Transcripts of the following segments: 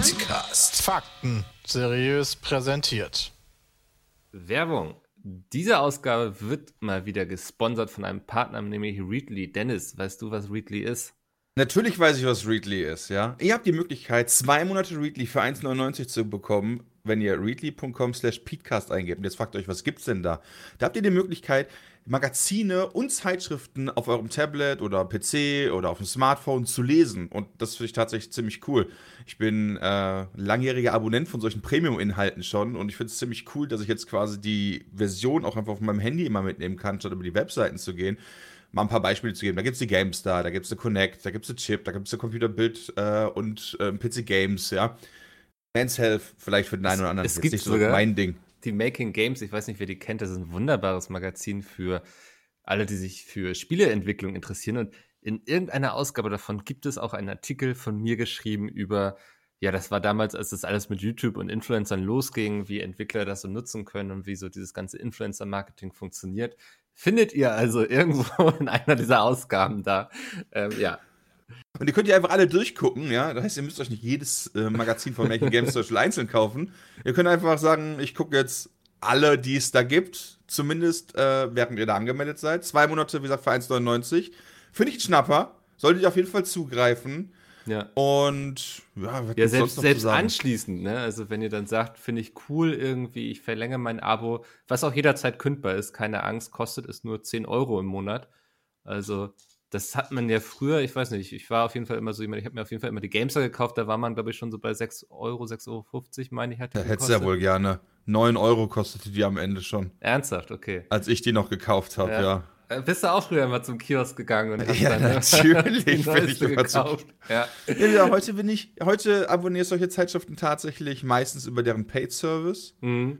Petecast. Fakten seriös präsentiert. Werbung. Diese Ausgabe wird mal wieder gesponsert von einem Partner, nämlich Readly. Dennis, weißt du, was Readly ist? Natürlich weiß ich, was Readly ist, ja. Ihr habt die Möglichkeit, zwei Monate Readly für 1,99 zu bekommen, wenn ihr readly.com slash peatcast eingebt. Und jetzt fragt euch, was gibt's denn da? Da habt ihr die Möglichkeit, Magazine und Zeitschriften auf eurem Tablet oder PC oder auf dem Smartphone zu lesen. Und das finde ich tatsächlich ziemlich cool. Ich bin äh, langjähriger Abonnent von solchen Premium-Inhalten schon und ich finde es ziemlich cool, dass ich jetzt quasi die Version auch einfach auf meinem Handy immer mitnehmen kann, statt über die Webseiten zu gehen. Mal ein paar Beispiele zu geben. Da gibt es die GameStar, da gibt es eine Connect, da gibt es eine Chip, da gibt es eine Computerbild äh, und äh, PC Games, ja. Men's Health vielleicht für den einen oder anderen. Es, es gibt nicht so sogar mein Ding die Making Games, ich weiß nicht, wer die kennt, das ist ein wunderbares Magazin für alle, die sich für Spieleentwicklung interessieren. Und in irgendeiner Ausgabe davon gibt es auch einen Artikel von mir geschrieben über, ja, das war damals, als das alles mit YouTube und Influencern losging, wie Entwickler das so nutzen können und wie so dieses ganze Influencer-Marketing funktioniert. Findet ihr also irgendwo in einer dieser Ausgaben da. Ähm, ja, und die könnt ihr einfach alle durchgucken, ja. Das heißt, ihr müsst euch nicht jedes äh, Magazin von Making Games Social einzeln kaufen. Ihr könnt einfach sagen, ich gucke jetzt alle, die es da gibt, zumindest äh, während ihr da angemeldet seid. Zwei Monate, wie gesagt, für 1,99. Finde ich ein Schnapper. Solltet ihr auf jeden Fall zugreifen. Ja. Und ja, ja selbst, selbst anschließend, ne? Also wenn ihr dann sagt, finde ich cool irgendwie, ich verlängere mein Abo, was auch jederzeit kündbar ist, keine Angst, kostet es nur 10 Euro im Monat. Also das hat man ja früher, ich weiß nicht, ich war auf jeden Fall immer so jemand, ich habe mir auf jeden Fall immer die Gamester gekauft, da war man, glaube ich, schon so bei 6 Euro, 6,50 Euro, meine ich, hat Da hättest du ja wohl gerne. 9 Euro kostete die am Ende schon. Ernsthaft, okay. Als ich die noch gekauft habe, ja. ja. Äh, bist du auch früher mal zum Kiosk gegangen und hast ja, dann ne, natürlich bin ich immer gekauft. Ja. ja. heute bin ich, heute abonniere ich solche Zeitschriften tatsächlich meistens über deren Paid-Service. Mhm.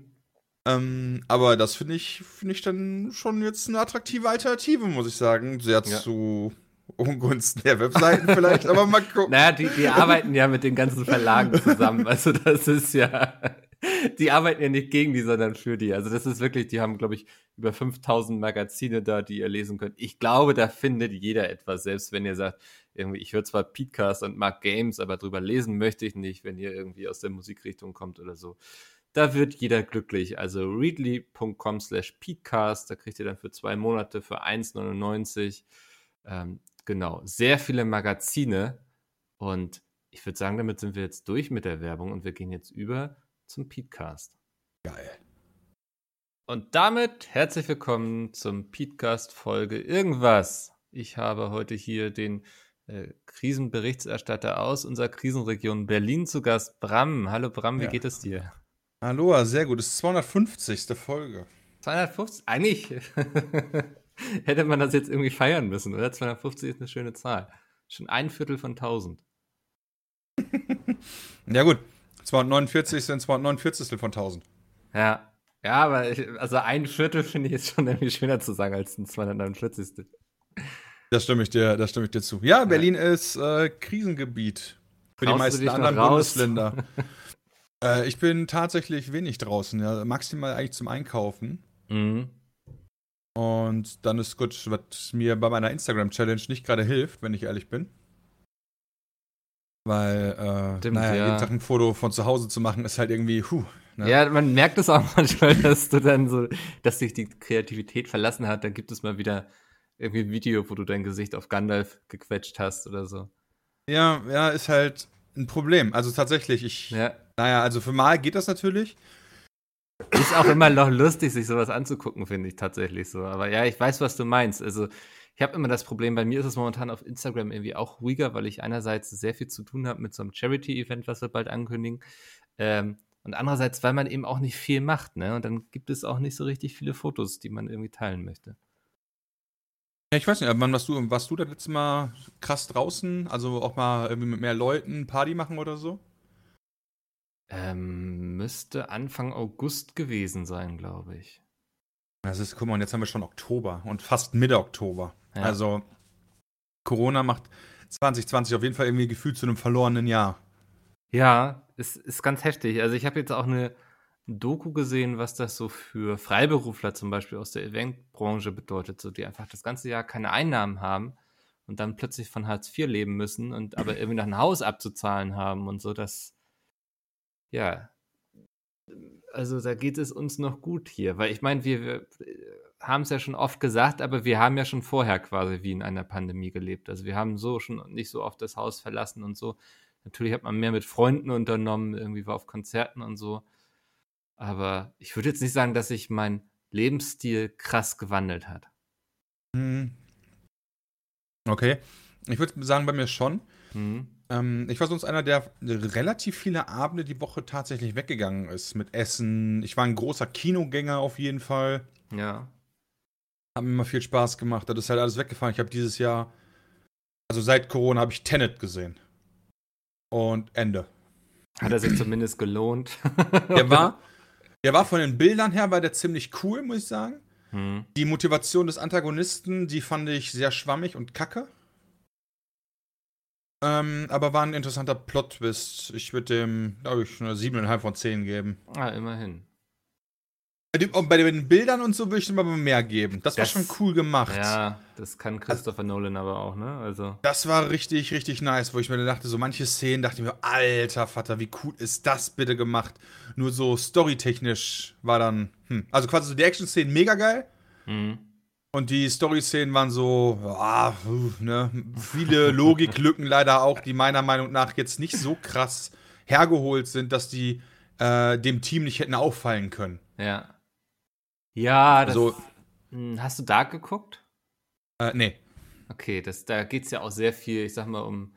Ähm, aber das finde ich, finde ich dann schon jetzt eine attraktive Alternative, muss ich sagen. Sehr ja. zu Ungunsten der Webseiten vielleicht, aber mal gucken. Naja, die, die arbeiten ja mit den ganzen Verlagen zusammen. Also das ist ja, die arbeiten ja nicht gegen die, sondern für die. Also das ist wirklich, die haben, glaube ich, über 5000 Magazine da, die ihr lesen könnt. Ich glaube, da findet jeder etwas, selbst wenn ihr sagt, irgendwie, ich höre zwar Podcast und mag Games, aber drüber lesen möchte ich nicht, wenn ihr irgendwie aus der Musikrichtung kommt oder so. Da wird jeder glücklich. Also readly.com slash peatcast, da kriegt ihr dann für zwei Monate für 1,99 ähm, genau, sehr viele Magazine. Und ich würde sagen, damit sind wir jetzt durch mit der Werbung und wir gehen jetzt über zum Peatcast. Geil. Und damit herzlich willkommen zum Peatcast Folge irgendwas. Ich habe heute hier den äh, Krisenberichterstatter aus unserer Krisenregion Berlin zu Gast, Bram. Hallo Bram, wie ja. geht es dir? Hallo, sehr gut. Das ist 250. Folge. 250? Eigentlich hätte man das jetzt irgendwie feiern müssen, oder? 250 ist eine schöne Zahl. Schon ein Viertel von 1000. ja, gut. 249 sind 249 von 1000. Ja. Ja, aber ich, also ein Viertel finde ich jetzt schon irgendwie schöner zu sagen als ein 249. Das stimme ich dir, das stimme ich dir zu. Ja, Berlin ja. ist äh, Krisengebiet für Traust die meisten anderen Bundesländer. Äh, ich bin tatsächlich wenig draußen, ja. Maximal eigentlich zum Einkaufen. Mhm. Und dann ist gut, was mir bei meiner Instagram-Challenge nicht gerade hilft, wenn ich ehrlich bin. Weil, äh, Stimmt, naja, ja. jeden Tag ein Foto von zu Hause zu machen, ist halt irgendwie, huh. Ne? Ja, man merkt es auch manchmal, dass du dann so, dass sich die Kreativität verlassen hat. Dann gibt es mal wieder irgendwie ein Video, wo du dein Gesicht auf Gandalf gequetscht hast oder so. Ja, ja, ist halt ein Problem. Also tatsächlich, ich ja. Naja, also für mal geht das natürlich. Ist auch immer noch lustig, sich sowas anzugucken, finde ich tatsächlich so. Aber ja, ich weiß, was du meinst. Also, ich habe immer das Problem, bei mir ist es momentan auf Instagram irgendwie auch ruhiger, weil ich einerseits sehr viel zu tun habe mit so einem Charity-Event, was wir bald ankündigen. Ähm, und andererseits, weil man eben auch nicht viel macht, ne? Und dann gibt es auch nicht so richtig viele Fotos, die man irgendwie teilen möchte. Ja, ich weiß nicht, wann warst du, warst du das letzte Mal krass draußen? Also auch mal irgendwie mit mehr Leuten Party machen oder so? Ähm, müsste Anfang August gewesen sein, glaube ich. Das ist, guck mal, und jetzt haben wir schon Oktober und fast Mitte Oktober. Ja. Also Corona macht 2020 auf jeden Fall irgendwie gefühlt zu einem verlorenen Jahr. Ja, es ist ganz heftig. Also ich habe jetzt auch eine Doku gesehen, was das so für Freiberufler zum Beispiel aus der Eventbranche bedeutet, so die einfach das ganze Jahr keine Einnahmen haben und dann plötzlich von Hartz IV leben müssen und aber irgendwie noch ein Haus abzuzahlen haben und so, das ja, also da geht es uns noch gut hier, weil ich meine, wir, wir haben es ja schon oft gesagt, aber wir haben ja schon vorher quasi wie in einer Pandemie gelebt. Also wir haben so schon nicht so oft das Haus verlassen und so. Natürlich hat man mehr mit Freunden unternommen, irgendwie war auf Konzerten und so. Aber ich würde jetzt nicht sagen, dass sich mein Lebensstil krass gewandelt hat. Hm. Okay. Ich würde sagen, bei mir schon. Hm. Ähm, ich war sonst einer, der relativ viele Abende die Woche tatsächlich weggegangen ist mit Essen. Ich war ein großer Kinogänger auf jeden Fall. Ja. Hat mir immer viel Spaß gemacht. Das ist halt alles weggefallen. Ich habe dieses Jahr, also seit Corona, habe ich Tenet gesehen. Und Ende. Hat er sich zumindest gelohnt. Der war, der war von den Bildern her, war der ziemlich cool, muss ich sagen. Hm. Die Motivation des Antagonisten, die fand ich sehr schwammig und kacke. Ähm, aber war ein interessanter Plot-Twist. Ich würde dem, glaube ich, eine 7,5 von 10 geben. Ah, immerhin. Bei, dem, bei den Bildern und so würde ich dem aber mehr geben. Das, Das- war schon cool gemacht. Ja, das kann Christopher Nolan aber auch, ne? Also. Das war richtig, richtig nice, wo ich mir dachte, so manche Szenen dachte ich mir, alter Vater, wie cool ist das bitte gemacht? Nur so storytechnisch war dann, hm. also quasi so die Action-Szenen mega geil. Hm. Und die Story-Szenen waren so, ah, ne, viele Logiklücken leider auch, die meiner Meinung nach jetzt nicht so krass hergeholt sind, dass die äh, dem Team nicht hätten auffallen können. Ja. Ja, das. So- Hm, Hast du Dark geguckt? Äh, nee. Okay, das, da geht es ja auch sehr viel, ich sag mal, um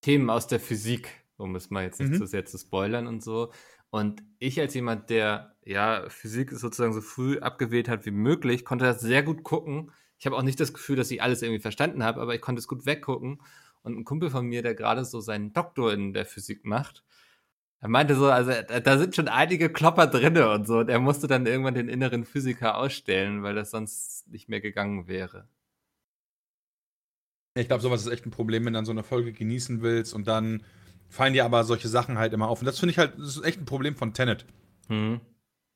Themen aus der Physik, um es mal jetzt nicht Mhm. zu sehr zu spoilern und so. Und ich als jemand, der ja Physik sozusagen so früh abgewählt hat wie möglich, konnte das sehr gut gucken. Ich habe auch nicht das Gefühl, dass ich alles irgendwie verstanden habe, aber ich konnte es gut weggucken. Und ein Kumpel von mir, der gerade so seinen Doktor in der Physik macht, er meinte so, also da sind schon einige Klopper drinne und so. Und er musste dann irgendwann den inneren Physiker ausstellen, weil das sonst nicht mehr gegangen wäre. Ich glaube, sowas ist echt ein Problem, wenn du dann so eine Folge genießen willst und dann fallen dir aber solche Sachen halt immer auf. Und das finde ich halt, das ist echt ein Problem von Tenet. Hm.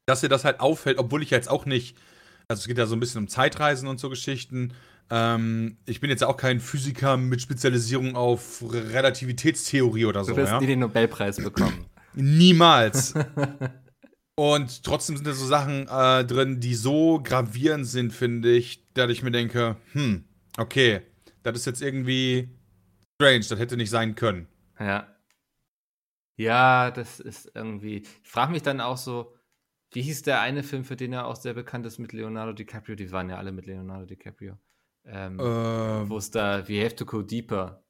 Dass dir das halt auffällt, obwohl ich jetzt auch nicht, also es geht ja so ein bisschen um Zeitreisen und so Geschichten. Ähm, ich bin jetzt auch kein Physiker mit Spezialisierung auf Relativitätstheorie oder so. Du wirst ja? nie den Nobelpreis bekommen. Niemals. Und trotzdem sind da so Sachen äh, drin, die so gravierend sind, finde ich, dass ich mir denke, hm, okay, das ist jetzt irgendwie strange, das hätte nicht sein können. ja. Ja, das ist irgendwie. Ich frage mich dann auch so, wie hieß der eine Film, für den er auch sehr bekannt ist mit Leonardo DiCaprio? Die waren ja alle mit Leonardo DiCaprio. Ähm, Äh, Wo es da, We Have to Go Deeper.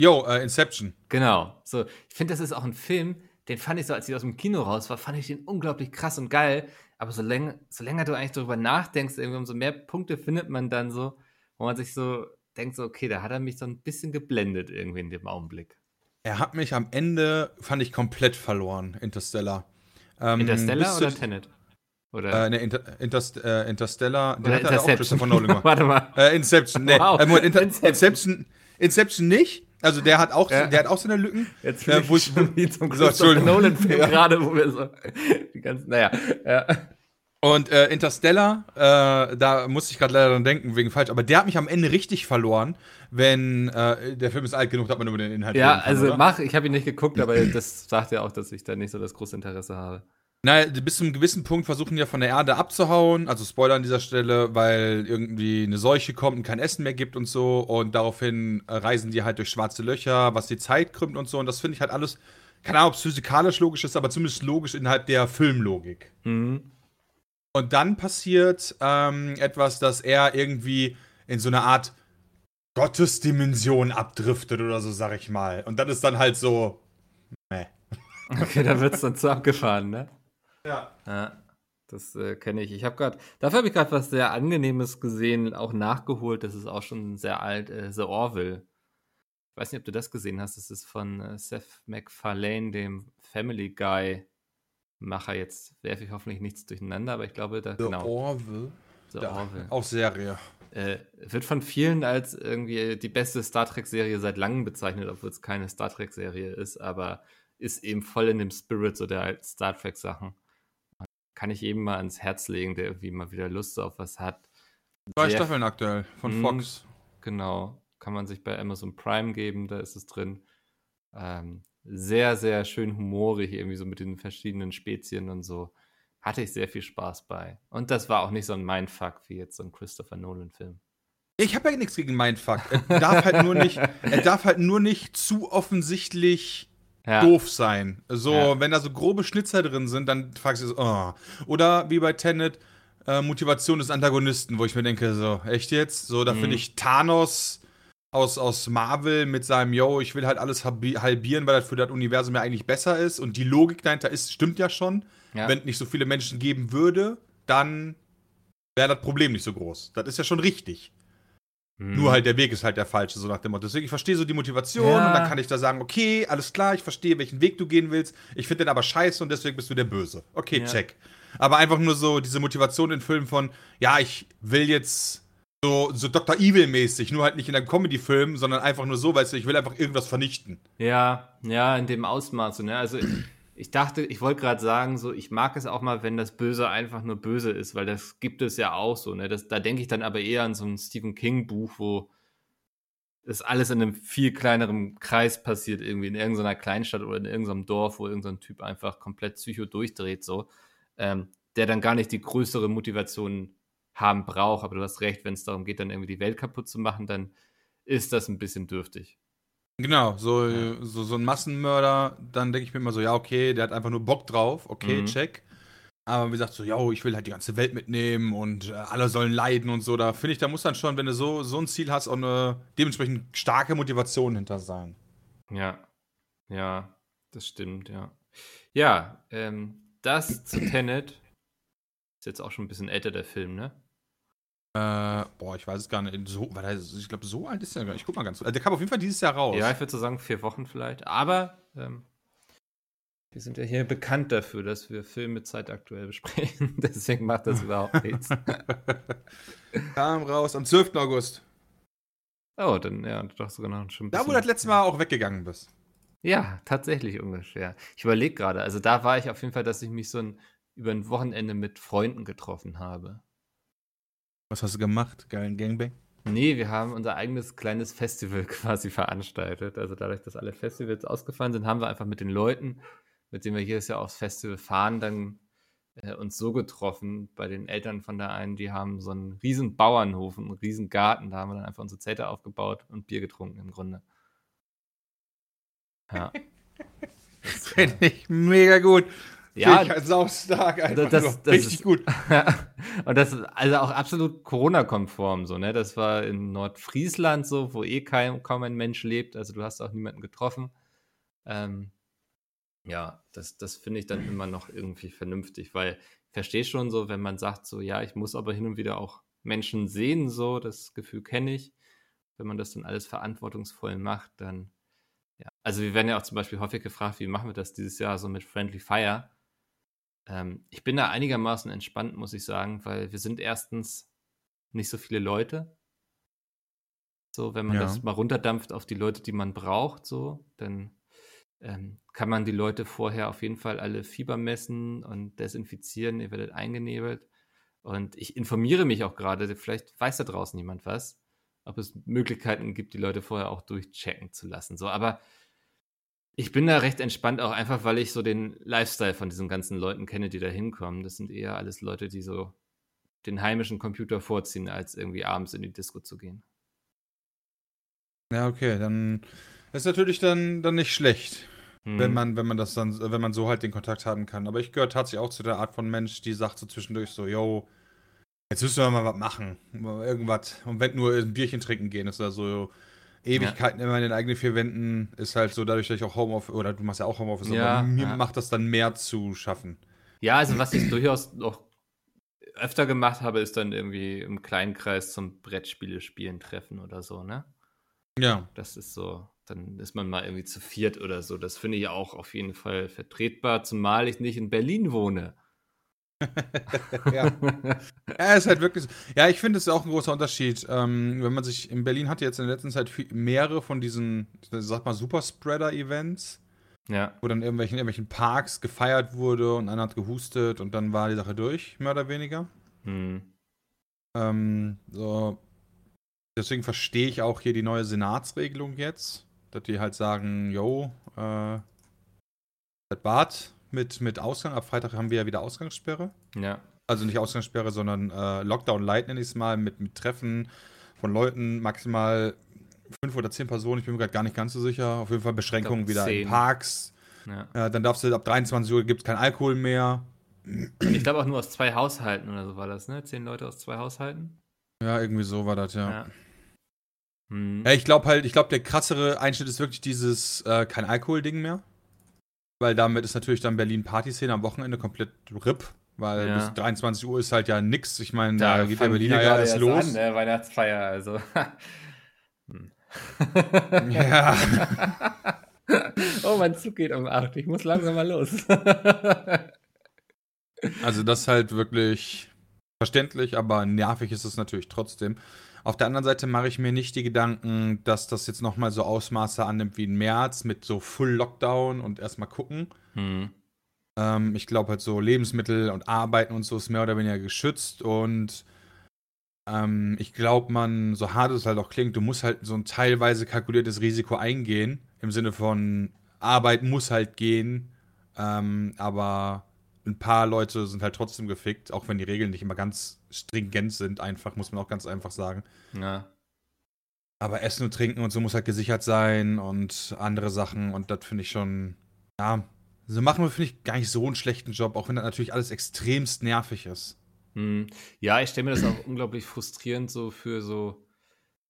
Yo, äh, Inception. Genau. So, ich finde, das ist auch ein Film, den fand ich so, als ich aus dem Kino raus war, fand ich den unglaublich krass und geil. Aber so länger, so länger du eigentlich darüber nachdenkst, irgendwie umso mehr Punkte findet man dann so, wo man sich so denkt, so, okay, da hat er mich so ein bisschen geblendet irgendwie in dem Augenblick. Er hat mich am Ende, fand ich, komplett verloren, Interstellar. Ähm, Interstellar oder Tenet? Oder, Äh, ne, Inter, Interst, äh, Interstellar, den oder hat er auch Christopher Nolan gemacht. Warte mal. Äh, Inception, nee. Wow. Äh, Inter. Inception. Inception nicht. Also der hat auch, Ja. der hat auch seine Lücken. Jetzt Äh, wo ich schon wie zum So. Nolan-Film Ja. gerade, wo wir so die ganzen, naja, ja. Und äh, Interstellar, äh, da musste ich gerade leider dran denken, wegen falsch, aber der hat mich am Ende richtig verloren, wenn äh, der Film ist alt genug, dass man über den Inhalt Ja, kann, also oder? mach, ich habe ihn nicht geguckt, aber das sagt ja auch, dass ich da nicht so das große Interesse habe. Naja, bis zu einem gewissen Punkt versuchen die ja von der Erde abzuhauen, also Spoiler an dieser Stelle, weil irgendwie eine Seuche kommt und kein Essen mehr gibt und so und daraufhin reisen die halt durch schwarze Löcher, was die Zeit krümmt und so und das finde ich halt alles, keine Ahnung, ob es physikalisch logisch ist, aber zumindest logisch innerhalb der Filmlogik. Mhm. Und dann passiert ähm, etwas, dass er irgendwie in so eine Art Gottesdimension abdriftet oder so, sag ich mal. Und dann ist dann halt so. Meh. Okay, da wird's dann zu abgefahren, ne? Ja. Ja, das äh, kenne ich. Ich habe gerade, dafür habe ich gerade was sehr Angenehmes gesehen, auch nachgeholt. Das ist auch schon sehr alt, äh, The Orville. Ich weiß nicht, ob du das gesehen hast. Das ist von äh, Seth MacFarlane, dem Family Guy Macher. Jetzt werfe ich hoffentlich nichts durcheinander, aber ich glaube, da The genau. Orville. The Da, Orville. Auch Serie. Äh, wird von vielen als irgendwie die beste Star Trek-Serie seit langem bezeichnet, obwohl es keine Star Trek-Serie ist, aber ist eben voll in dem Spirit so der Star Trek-Sachen. Kann ich eben mal ans Herz legen, der irgendwie mal wieder Lust auf was hat. Zwei Sehr- Staffeln aktuell von Mhm. Fox. Genau. Kann man sich bei Amazon Prime geben, da ist es drin. Ähm, sehr, sehr schön humorig, irgendwie so mit den verschiedenen Spezien und so. Hatte ich sehr viel Spaß bei. Und das war auch nicht so ein Mindfuck wie jetzt so ein Christopher Nolan-Film. Ich habe ja nichts gegen Mindfuck. Er darf halt nur nicht, er darf halt nur nicht zu offensichtlich Ja, doof sein. So, Ja. wenn da so grobe Schnitzer drin sind, dann fragst du so, oh. Oder wie bei Tenet, äh, Motivation des Antagonisten, wo ich mir denke, so, echt jetzt? So, da Mhm. finde ich Thanos aus, aus Marvel mit seinem, yo, ich will halt alles halbieren, weil das für das Universum ja eigentlich besser ist. Und die Logik dahinter ist, stimmt ja schon. ja. Wenn es nicht so viele Menschen geben würde, dann wäre das Problem nicht so groß. Das ist ja schon richtig. Hm. Nur halt der Weg ist halt der falsche, so nach dem Motto. Deswegen, ich verstehe so die Motivation Ja. und dann kann ich da sagen, okay, alles klar, ich verstehe, welchen Weg du gehen willst. Ich finde den aber scheiße und deswegen bist du der Böse. Okay, Ja. check. Aber einfach nur so diese Motivation in Filmen von, ja, ich will jetzt so, so Dr. Evil-mäßig, nur halt nicht in einem Comedy-Film, sondern einfach nur so, weißt du, ich will einfach irgendwas vernichten. Ja, ja, in dem Ausmaße, ne? Also ich dachte, ich wollte gerade sagen, so, ich mag es auch mal, wenn das Böse einfach nur böse ist, weil das gibt es ja auch so, ne? Das, da denke ich dann aber eher an so ein Stephen King-Buch, wo das alles in einem viel kleineren Kreis passiert, irgendwie in irgendeiner Kleinstadt oder in irgendeinem Dorf, wo irgendein Typ einfach komplett psycho durchdreht, so, ähm, der dann gar nicht die größere Motivation haben braucht. Aber du hast recht, wenn es darum geht, dann irgendwie die Welt kaputt zu machen, dann ist das ein bisschen dürftig. Genau, so, Ja. so, so ein Massenmörder, dann denke ich mir immer so, ja, okay, der hat einfach nur Bock drauf, okay, Mhm. check. Aber wie gesagt, so, yo, ich will halt die ganze Welt mitnehmen und äh, alle sollen leiden und so, da finde ich, da muss dann schon, wenn du so, so ein Ziel hast, auch eine dementsprechend starke Motivation hinter sein. Ja, ja, das stimmt, ja. Ja, ähm, das zu Tenet ist jetzt auch schon ein bisschen älter, der Film, ne? Äh, boah, ich weiß es gar nicht. So, weil ich glaube, so alt ist er gar nicht. Ich guck mal ganz. Also der kam auf jeden Fall dieses Jahr raus. Ja, ich würde so sagen, vier Wochen vielleicht. Aber ähm, wir sind ja hier bekannt dafür, dass wir Filme zeitaktuell besprechen. Deswegen macht das überhaupt nichts. kam raus am 12. August. Oh, dann ja, doch sogar noch schon ein Da, wo du das letzte Mal auch weggegangen bist. Ja, tatsächlich ungefähr. Ich überlege gerade, also da war ich auf jeden Fall, dass ich mich so ein, über ein Wochenende mit Freunden getroffen habe. Was hast du gemacht? Geilen Gangbang? Nee, wir haben unser eigenes kleines Festival quasi veranstaltet. Also dadurch, dass alle Festivals ausgefallen sind, haben wir einfach mit den Leuten, mit denen wir jedes Jahr aufs Festival fahren, dann äh, uns so getroffen bei den Eltern von der einen, die haben so einen riesen Bauernhof, einen riesen Garten, da haben wir dann einfach unsere Zelte aufgebaut und Bier getrunken im Grunde. Ja. Das, Finde ich mega gut. Ja, ich halt saustark einfach. das- nur. das Richtig ist- gut. und das ist also auch absolut Corona-konform so, ne? Das war in Nordfriesland so, wo eh kein, kaum ein Mensch lebt. Also du hast auch niemanden getroffen. Ähm, ja, das, das finde ich dann immer noch irgendwie vernünftig, weil ich verstehe schon so, wenn man sagt so, ja, ich muss aber hin und wieder auch Menschen sehen, so, das Gefühl kenne ich. Wenn man das dann alles verantwortungsvoll macht, dann ja. Also wir werden ja auch zum Beispiel häufig gefragt, wie machen wir das dieses Jahr so mit Friendly Fire? Ähm, ich bin da einigermaßen entspannt, muss ich sagen, weil wir sind erstens nicht so viele Leute. So, wenn man Ja. das mal runterdampft auf die Leute, die man braucht, so, dann ähm, kann man die Leute vorher auf jeden Fall alle Fieber messen und desinfizieren, ihr werdet eingenebelt. Und ich informiere mich auch gerade, vielleicht weiß da draußen jemand was, ob es Möglichkeiten gibt, die Leute vorher auch durchchecken zu lassen. So, aber ich bin da recht entspannt, auch einfach, weil ich so den Lifestyle von diesen ganzen Leuten kenne, die da hinkommen. Das sind eher alles Leute, die so den heimischen Computer vorziehen, als irgendwie abends in die Disco zu gehen. Ja, okay, dann ist natürlich dann, dann nicht schlecht, Hm. wenn man, wenn man das dann, wenn man so halt den Kontakt haben kann. Aber ich gehöre tatsächlich auch zu der Art von Mensch, die sagt so zwischendurch so, yo, jetzt müssen wir mal was machen. Irgendwas. Und wenn nur ein Bierchen trinken gehen, ist da so Ewigkeiten immer in den eigenen vier Wänden, ist halt so dadurch, dass ich auch Homeoffice, oder du machst ja auch Homeoffice, Ja, aber mir ja. macht das dann mehr zu schaffen. Ja, also was ich durchaus noch öfter gemacht habe, ist dann irgendwie im kleinen Kreis zum Brettspiele spielen treffen oder so, ne? Ja. Das ist so, dann ist man mal irgendwie zu viert oder so. Das finde ich auch auf jeden Fall vertretbar, zumal ich nicht in Berlin wohne. Ja. ja, ist halt wirklich. Ja, ich finde, es ist auch ein großer Unterschied. Ähm, wenn man sich in Berlin hatte jetzt in der letzten Zeit mehrere von diesen, sag mal, Superspreader-Events. Ja. Wo dann irgendwelchen, irgendwelchen Parks gefeiert wurde und einer hat gehustet und dann war die Sache durch, mehr oder weniger. Hm. Ähm, so. Deswegen verstehe ich auch hier die neue Senatsregelung jetzt, dass die halt sagen, yo, äh, das Bad mit, mit Ausgang. Ab Freitag haben wir ja wieder Ausgangssperre. Ja. Also nicht Ausgangssperre, sondern äh, Lockdown Light nenne ich es mal, mit, mit Treffen von Leuten, maximal fünf oder zehn Personen, ich bin mir gerade gar nicht ganz so sicher. Auf jeden Fall Beschränkungen wieder in Parks. Ja. Äh, dann darfst du ab 23 Uhr gibt es kein Alkohol mehr. Ich glaube auch nur aus zwei Haushalten oder so war das, ne? Zehn Leute aus zwei Haushalten. Ja, irgendwie so war das, ja. Ja, hm. ja ich glaube halt, ich glaube, der krassere Einschnitt ist wirklich dieses äh, kein Alkohol-Ding mehr. Weil damit ist natürlich dann Berlin Partyszene am Wochenende komplett RIP. Weil ja. bis 23 Uhr ist halt ja nix. Ich meine, da, da geht der Berliner ja alles los. An, ne? Weihnachtsfeier, also. hm. ja. oh, mein Zug geht um 8. Ich muss langsam mal los. also, das ist halt wirklich verständlich, aber nervig ist es natürlich trotzdem. Auf der anderen Seite mache ich mir nicht die Gedanken, dass das jetzt nochmal so Ausmaße annimmt wie im März mit so Full Lockdown und erstmal gucken. Hm. Ähm, ich glaube halt so Lebensmittel und Arbeiten und so ist mehr oder weniger geschützt und ähm, ich glaube, man, so hart es halt auch klingt, du musst halt so ein teilweise kalkuliertes Risiko eingehen. Im Sinne von Arbeit muss halt gehen, ähm, aber ein paar Leute sind halt trotzdem gefickt, auch wenn die Regeln nicht immer ganz stringent sind, einfach, muss man auch ganz einfach sagen. Ja. Aber Essen und Trinken und so muss halt gesichert sein und andere Sachen und das finde ich schon, ja, so machen wir, finde ich, gar nicht so einen schlechten Job, auch wenn das natürlich alles extremst nervig ist. Hm. Ja, ich stelle mir das auch unglaublich frustrierend so für so,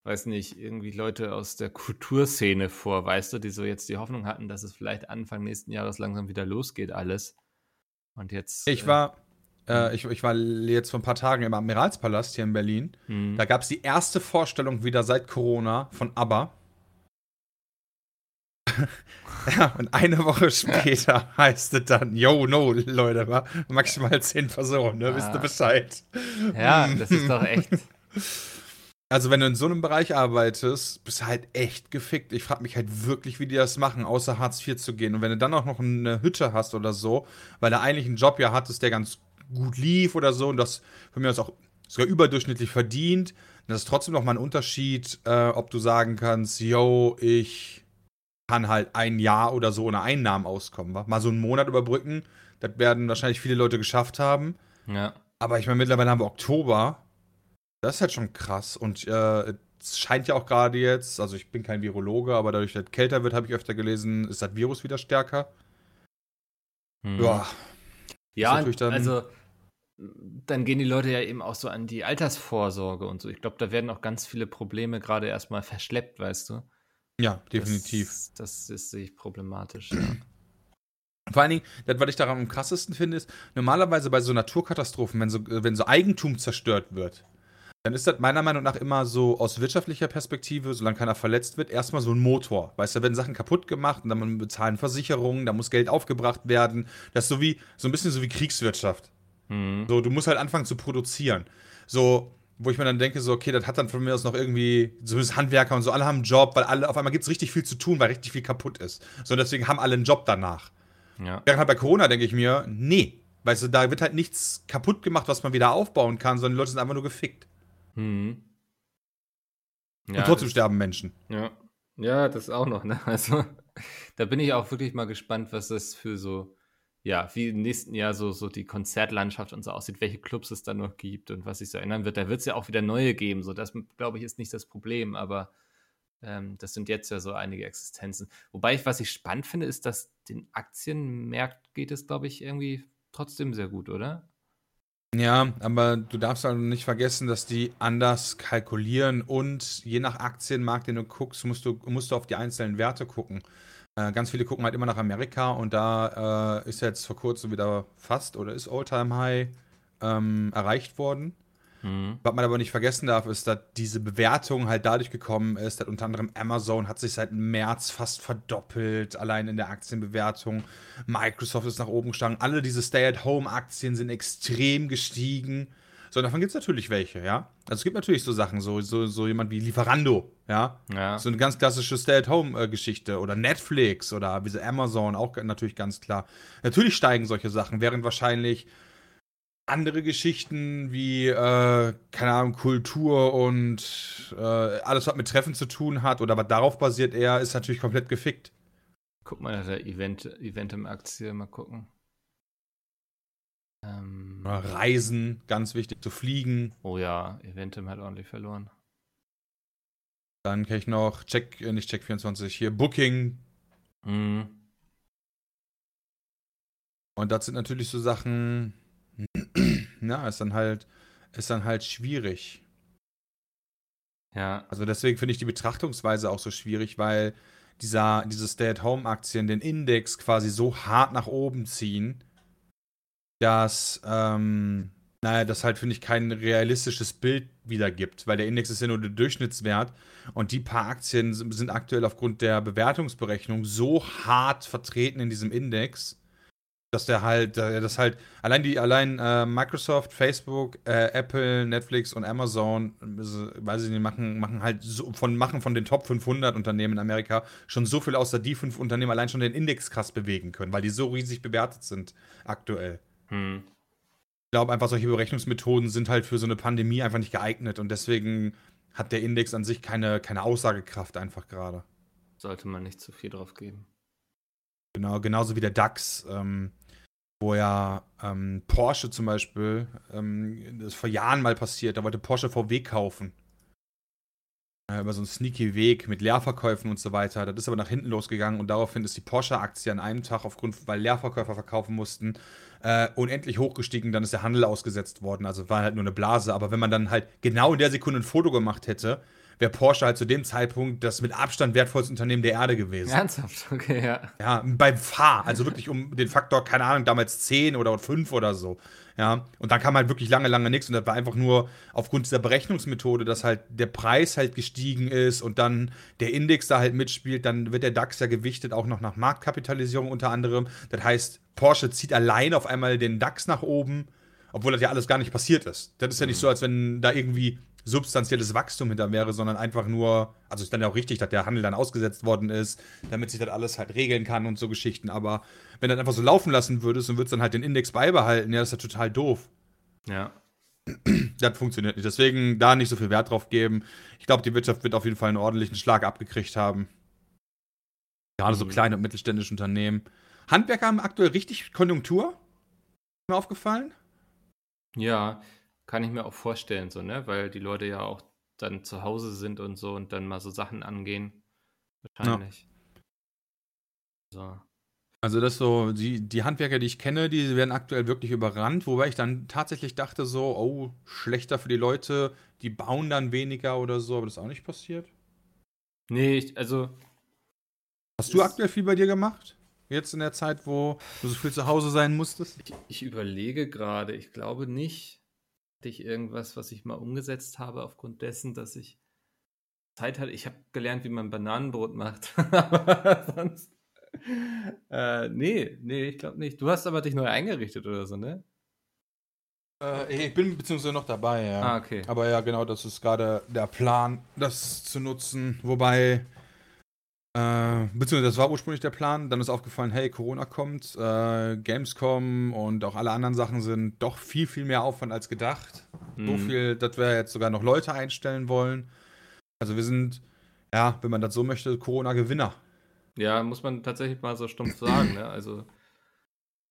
weiß nicht, irgendwie Leute aus der Kulturszene vor, weißt du, die so jetzt die Hoffnung hatten, dass es vielleicht Anfang nächsten Jahres langsam wieder losgeht alles. Und jetzt. Ich äh, war, äh, hm. ich, ich war jetzt vor ein paar Tagen im Admiralspalast hier in Berlin. Mhm. Da gab es die erste Vorstellung wieder seit Corona von ABBA. ja, und eine Woche später heißt es dann, yo, no, Leute, maximal zehn Personen, ne? Ah. wisst ihr Bescheid. Ja, das ist doch echt. Also, wenn du in so einem Bereich arbeitest, bist du halt echt gefickt. Ich frage mich halt wirklich, wie die das machen, außer Hartz IV zu gehen. Und wenn du dann auch noch eine Hütte hast oder so, weil du eigentlich einen Job ja hattest, der ganz gut lief oder so und das von mir aus auch sogar überdurchschnittlich verdient, dann ist trotzdem noch mal ein Unterschied, äh, ob du sagen kannst, yo, ich kann halt ein Jahr oder so ohne Einnahmen auskommen. Wa? Mal so einen Monat überbrücken, das werden wahrscheinlich viele Leute geschafft haben. Ja. Aber ich meine, mittlerweile haben wir Oktober das ist halt schon krass. Und äh, es scheint ja auch gerade jetzt, also ich bin kein Virologe, aber dadurch, dass es kälter wird, habe ich öfter gelesen, ist das Virus wieder stärker. Hm. Ja. Ja, also dann gehen die Leute ja eben auch so an die Altersvorsorge und so. Ich glaube, da werden auch ganz viele Probleme gerade erstmal verschleppt, weißt du? Ja, definitiv. Das, das ist sehe ich problematisch, ja. Vor allen Dingen, das, was ich daran am krassesten finde, ist, normalerweise bei so Naturkatastrophen, wenn so, wenn so Eigentum zerstört wird, dann ist das meiner Meinung nach immer so aus wirtschaftlicher Perspektive, solange keiner verletzt wird, erstmal so ein Motor. Weißt du, da werden Sachen kaputt gemacht und dann bezahlen Versicherungen, da muss Geld aufgebracht werden. Das ist so wie, so ein bisschen so wie Kriegswirtschaft. Mhm. So, du musst halt anfangen zu produzieren. So, wo ich mir dann denke, so, okay, das hat dann von mir aus noch irgendwie, zumindest Handwerker und so, alle haben einen Job, weil alle, auf einmal gibt es richtig viel zu tun, weil richtig viel kaputt ist. So, deswegen haben alle einen Job danach. Ja. Während halt bei Corona denke ich mir, nee. Weißt du, da wird halt nichts kaputt gemacht, was man wieder aufbauen kann, sondern die Leute sind einfach nur gefickt. Mhm. Ja, Und trotzdem sterben Menschen. Ja. Ja, das auch noch, ne? Also, da bin ich auch wirklich mal gespannt, was das für so, ja, wie im nächsten Jahr so, so die Konzertlandschaft und so aussieht, welche Clubs es da noch gibt und was sich so ändern wird. Da wird es ja auch wieder neue geben. So, das, glaube ich, ist nicht das Problem, aber ähm, das sind jetzt ja so einige Existenzen. Wobei ich, was ich spannend finde, ist, dass den Aktienmärkten geht es, glaube ich, irgendwie trotzdem sehr gut, oder? Ja, aber du darfst also nicht vergessen, dass die anders kalkulieren und je nach Aktienmarkt, den du guckst, musst du, musst du auf die einzelnen Werte gucken. Äh, ganz viele gucken halt immer nach Amerika und da äh, ist jetzt vor kurzem wieder fast oder ist All-Time-High ähm, erreicht worden. Mhm. Was man aber nicht vergessen darf, ist, dass diese Bewertung halt dadurch gekommen ist, dass unter anderem Amazon hat sich seit März fast verdoppelt, allein in der Aktienbewertung. Microsoft ist nach oben gestiegen. Alle diese Stay-at-Home-Aktien sind extrem gestiegen. So, davon gibt es natürlich welche, ja. Also es gibt natürlich so Sachen, so, so, so jemand wie Lieferando, ja. ja. So eine ganz klassische Stay-at-Home-Geschichte. Oder Netflix oder wie so Amazon, auch natürlich ganz klar. Natürlich steigen solche Sachen, während wahrscheinlich andere Geschichten wie, äh, keine Ahnung, Kultur und äh, alles, was mit Treffen zu tun hat oder was darauf basiert eher, ist natürlich komplett gefickt. Guck mal nach der Event, Event im Aktie, mal gucken. Ähm, Reisen, ganz wichtig, zu fliegen. Oh ja, Eventim hat ordentlich verloren. Dann kenne ich noch Check, äh, nicht Check24, hier Booking. Mhm. Und das sind natürlich so Sachen, na, ist dann halt, ist dann halt schwierig. Ja. Also deswegen finde ich die Betrachtungsweise auch so schwierig, weil dieser, diese Stay-at-Home-Aktien den Index quasi so hart nach oben ziehen, dass, ähm, naja, das halt, finde ich, kein realistisches Bild wiedergibt, weil der Index ist ja nur der Durchschnittswert und die paar Aktien sind aktuell aufgrund der Bewertungsberechnung so hart vertreten in diesem Index, dass der halt, das halt, allein die, allein äh, Microsoft, Facebook, äh, Apple, Netflix und Amazon, äh, weiß ich nicht, machen, machen halt so, von, machen von den Top 500 Unternehmen in Amerika schon so viel aus, dass die fünf Unternehmen allein schon den Index krass bewegen können, weil die so riesig bewertet sind aktuell. Hm. Ich glaube einfach, solche Berechnungsmethoden sind halt für so eine Pandemie einfach nicht geeignet und deswegen hat der Index an sich keine, keine Aussagekraft einfach gerade. Sollte man nicht zu viel drauf geben. Genau, genauso wie der DAX, ähm, wo ja ähm, Porsche zum Beispiel, ähm, das ist vor Jahren mal passiert, da wollte Porsche VW kaufen. Äh, über so einen sneaky Weg mit Leerverkäufen und so weiter. Das ist aber nach hinten losgegangen und daraufhin ist die Porsche-Aktie an einem Tag aufgrund, weil Leerverkäufer verkaufen mussten, äh, unendlich hochgestiegen, dann ist der Handel ausgesetzt worden. Also war halt nur eine Blase. Aber wenn man dann halt genau in der Sekunde ein Foto gemacht hätte, wäre Porsche halt zu dem Zeitpunkt das mit Abstand wertvollste Unternehmen der Erde gewesen. Ernsthaft, okay, ja. Ja, beim Fahr, also wirklich um den Faktor, keine Ahnung, damals 10 oder 5 oder so. Ja, und dann kam halt wirklich lange, lange nichts und das war einfach nur aufgrund dieser Berechnungsmethode, dass halt der Preis halt gestiegen ist und dann der Index da halt mitspielt, dann wird der DAX ja gewichtet auch noch nach Marktkapitalisierung unter anderem. Das heißt, Porsche zieht allein auf einmal den DAX nach oben, obwohl das ja alles gar nicht passiert ist. Das ist ja nicht so, als wenn da irgendwie substanzielles Wachstum hinter wäre, sondern einfach nur, also ist dann ja auch richtig, dass der Handel dann ausgesetzt worden ist, damit sich das alles halt regeln kann und so Geschichten. Aber wenn du das einfach so laufen lassen würdest und würdest dann halt den Index beibehalten, ja, das ist ja total doof. Ja. Das funktioniert nicht. Deswegen da nicht so viel Wert drauf geben. Ich glaube, die Wirtschaft wird auf jeden Fall einen ordentlichen Schlag abgekriegt haben. Gerade so mhm. kleine und mittelständische Unternehmen. Handwerker haben aktuell richtig Konjunktur. Ist mir aufgefallen? Ja, kann ich mir auch vorstellen, so, ne? Weil die Leute ja auch dann zu Hause sind und so und dann mal so Sachen angehen. Wahrscheinlich. Ja. So. Also das so, die, die Handwerker, die ich kenne, die werden aktuell wirklich überrannt, wobei ich dann tatsächlich dachte so, oh, schlechter für die Leute, die bauen dann weniger oder so, aber das ist auch nicht passiert. Nee, ich, also. Hast du aktuell viel bei dir gemacht? Jetzt in der Zeit, wo du so viel zu Hause sein musstest? Ich, ich überlege gerade, ich glaube nicht hatte ich irgendwas, was ich mal umgesetzt habe, aufgrund dessen, dass ich Zeit hatte. Ich habe gelernt, wie man Bananenbrot macht. aber sonst. Äh, nee, nee, ich glaube nicht. Du hast aber dich neu eingerichtet oder so, ne? Äh, ich bin beziehungsweise noch dabei, ja. Ah, okay. Aber ja, genau, das ist gerade der Plan, das zu nutzen. Wobei äh, beziehungsweise das war ursprünglich der Plan. Dann ist aufgefallen, hey, Corona kommt, äh, Gamescom und auch alle anderen Sachen sind doch viel, viel mehr Aufwand als gedacht. Mhm. So viel, dass wir jetzt sogar noch Leute einstellen wollen. Also wir sind, ja, wenn man das so möchte, Corona-Gewinner. Ja, muss man tatsächlich mal so stumpf sagen. Ne? Also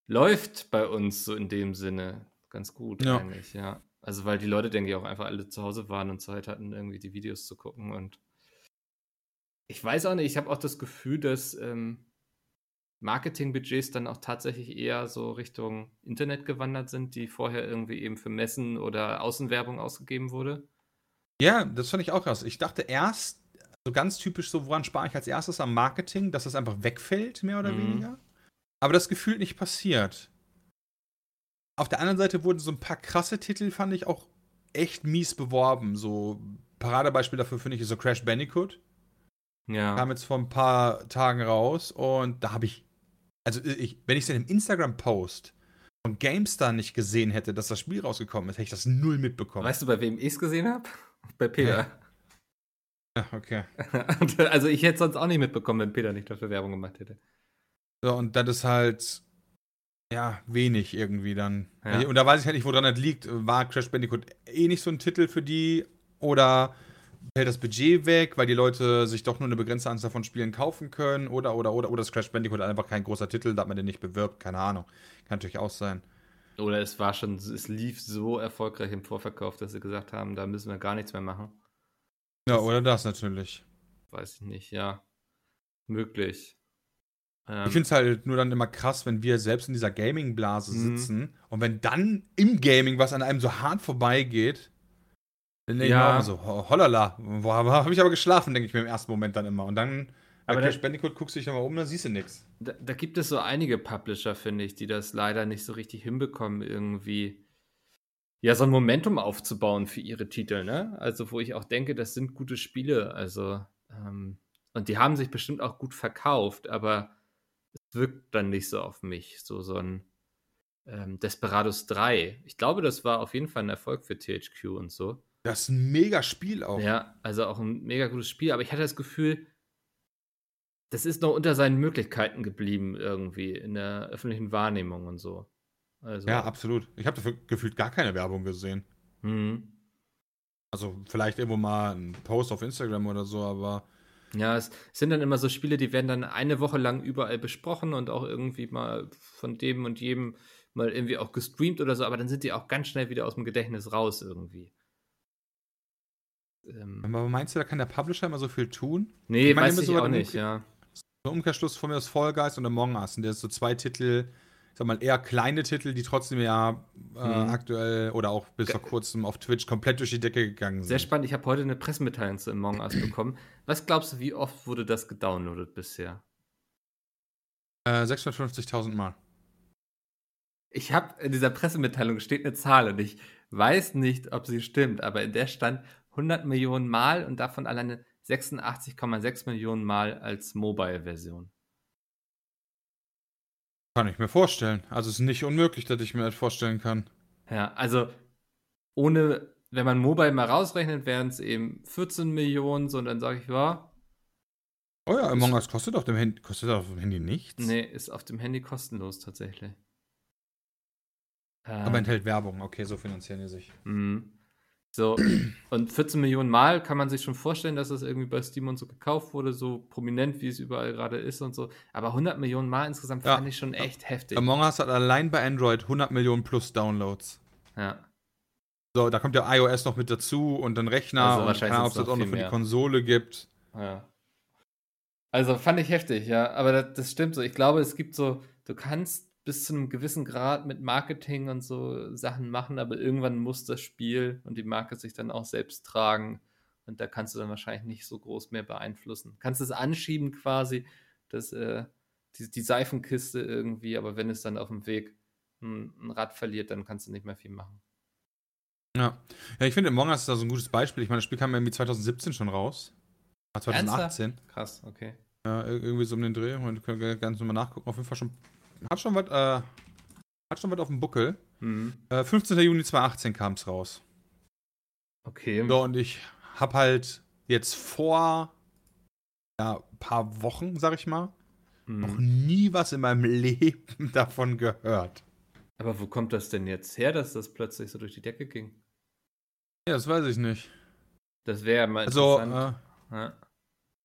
läuft bei uns so in dem Sinne ganz gut ja. eigentlich, ja. Also weil die Leute, denke ich, auch einfach alle zu Hause waren und Zeit hatten, irgendwie die Videos zu gucken und ich weiß auch nicht, ich habe auch das Gefühl, dass ähm, Marketingbudgets dann auch tatsächlich eher so Richtung Internet gewandert sind, die vorher irgendwie eben für Messen oder Außenwerbung ausgegeben wurde. Ja, das fand ich auch krass. Ich dachte erst, so ganz typisch so, woran spare ich als erstes am Marketing, dass das einfach wegfällt, mehr oder mhm. weniger. Aber das Gefühl nicht passiert. Auf der anderen Seite wurden so ein paar krasse Titel, fand ich auch echt mies beworben. So Paradebeispiel dafür finde ich so Crash Bandicoot. Ja. Kam jetzt vor ein paar Tagen raus und da habe ich, also ich, wenn ich es in einem Instagram-Post von GameStar nicht gesehen hätte, dass das Spiel rausgekommen ist, hätte ich das null mitbekommen. Weißt du, bei wem ich es gesehen habe? Bei Peter. Ja, okay. also ich hätte sonst auch nicht mitbekommen, wenn Peter nicht dafür Werbung gemacht hätte. So, und das ist halt, ja, wenig irgendwie dann. Ja. Und da weiß ich halt nicht, woran das liegt. War Crash Bandicoot eh nicht so ein Titel für die oder fällt das Budget weg, weil die Leute sich doch nur eine begrenzte Anzahl von Spielen kaufen können oder, oder, oder, oder ist Crash Bandicoot einfach kein großer Titel, da man den nicht bewirbt, keine Ahnung. Kann natürlich auch sein. Oder es war schon, es lief so erfolgreich im Vorverkauf, dass sie gesagt haben, da müssen wir gar nichts mehr machen. Ja, oder das natürlich. Weiß ich nicht, ja. Möglich. Ähm, Ich finde es halt nur dann immer krass, wenn wir selbst in dieser Gaming-Blase Mhm. sitzen und wenn dann im Gaming was an einem so hart vorbeigeht, denke Ja. ich immer so, ho- hollala, wo habe ich aber geschlafen, denke ich mir im ersten Moment dann immer. Und dann Aber Crash da- Bandicoot guckst du dich nochmal um, dann siehst du nichts. Da, da gibt es so einige Publisher, finde ich, die das leider nicht so richtig hinbekommen, irgendwie ja, so ein Momentum aufzubauen für ihre Titel, ne? Also, wo ich auch denke, das sind gute Spiele, also, ähm, und die haben sich bestimmt auch gut verkauft, aber es wirkt dann nicht so auf mich, so, so ein ähm, Desperados 3. Ich glaube, das war auf jeden Fall ein Erfolg für THQ und so. Das ist ein mega Spiel auch. Ja, also auch ein mega gutes Spiel, aber ich hatte das Gefühl, das ist noch unter seinen Möglichkeiten geblieben irgendwie in der öffentlichen Wahrnehmung und so. Also, Ja, absolut. Ich habe dafür gefühlt gar keine Werbung gesehen. mhm. Also vielleicht irgendwo mal ein Post auf Instagram oder so, aber ja, es sind dann immer so Spiele, die werden dann eine Woche lang überall besprochen und auch irgendwie mal von dem und jedem mal irgendwie auch gestreamt oder so, aber dann sind die auch ganz schnell wieder aus dem Gedächtnis raus irgendwie. Ähm, aber meinst du, da kann der Publisher immer so viel tun? nee, Ich meine, weiß ich so auch nicht, ja. So ein Umkehrschluss von mir ist Fall Guys und Among Us. Und der ist so zwei Titel, ich sag mal, eher kleine Titel, die trotzdem ja äh, Mhm. aktuell oder auch bis vor kurzem auf Twitch komplett durch die Decke gegangen sind. Sehr spannend. Ich habe heute eine Pressemitteilung zu Among Us bekommen. Was glaubst du, wie oft wurde das gedownloadet bisher? Äh, 650.000 Mal. Ich habe in dieser Pressemitteilung steht eine Zahl und ich weiß nicht, ob sie stimmt, aber in der stand 100 Millionen Mal und davon alleine 86,6 Millionen Mal als Mobile-Version. Kann ich mir vorstellen. Also es ist nicht unmöglich, dass ich mir das vorstellen kann. Ja, also ohne, wenn man Mobile mal rausrechnet, wären es eben 14 Millionen, so und dann sage ich, ja, Oh ja, Among Us kostet auf dem Handy, kostet auf dem Handy nichts. nee, ist auf dem Handy kostenlos tatsächlich. Aber Ähm, enthält Werbung. Okay, so finanzieren die sich. Mhm. So, und 14 Millionen Mal kann man sich schon vorstellen, dass das irgendwie bei Steam und so gekauft wurde, so prominent, wie es überall gerade ist und so. Aber 100 Millionen Mal insgesamt Ja. fand ich schon echt heftig. Among Us hat allein bei Android 100 Millionen plus Downloads. Ja. So, da kommt ja iOS noch mit dazu und dann Rechner Also und keine Ahnung, ob es das auch noch für die. Konsole gibt. ja. Also fand ich heftig, ja. Aber das, das stimmt so. Ich glaube, es gibt so, du kannst bis zu einem gewissen Grad mit Marketing und so Sachen machen, aber irgendwann muss das Spiel und die Marke sich dann auch selbst tragen. Und da kannst du dann wahrscheinlich nicht so groß mehr beeinflussen. Kannst es anschieben quasi, dass äh, die, die Seifenkiste irgendwie, aber wenn es dann auf dem Weg ein, ein Rad verliert, dann kannst du nicht mehr viel machen. Ja. Ja, ich finde Among Us ist da so ein gutes Beispiel. Ich meine, das Spiel kam ja irgendwie 2017 schon raus. Ah, 2018. Krass, okay. Ja, ir- irgendwie so um den Dreh. Und können wir ganz nochmal nachgucken. Auf jeden Fall schon. Hat schon was, äh, hat schon was auf dem Buckel. Mhm. Äh, 15. Juni 2018 kam es raus. Okay. So, und ich habe halt jetzt vor ja, ein paar Wochen, sag ich mal, noch Mhm. nie was in meinem Leben davon gehört. Aber wo kommt das denn jetzt her, dass das plötzlich so durch die Decke ging? Ja, das weiß ich nicht. Das wäre mal Also, interessant. äh, ja.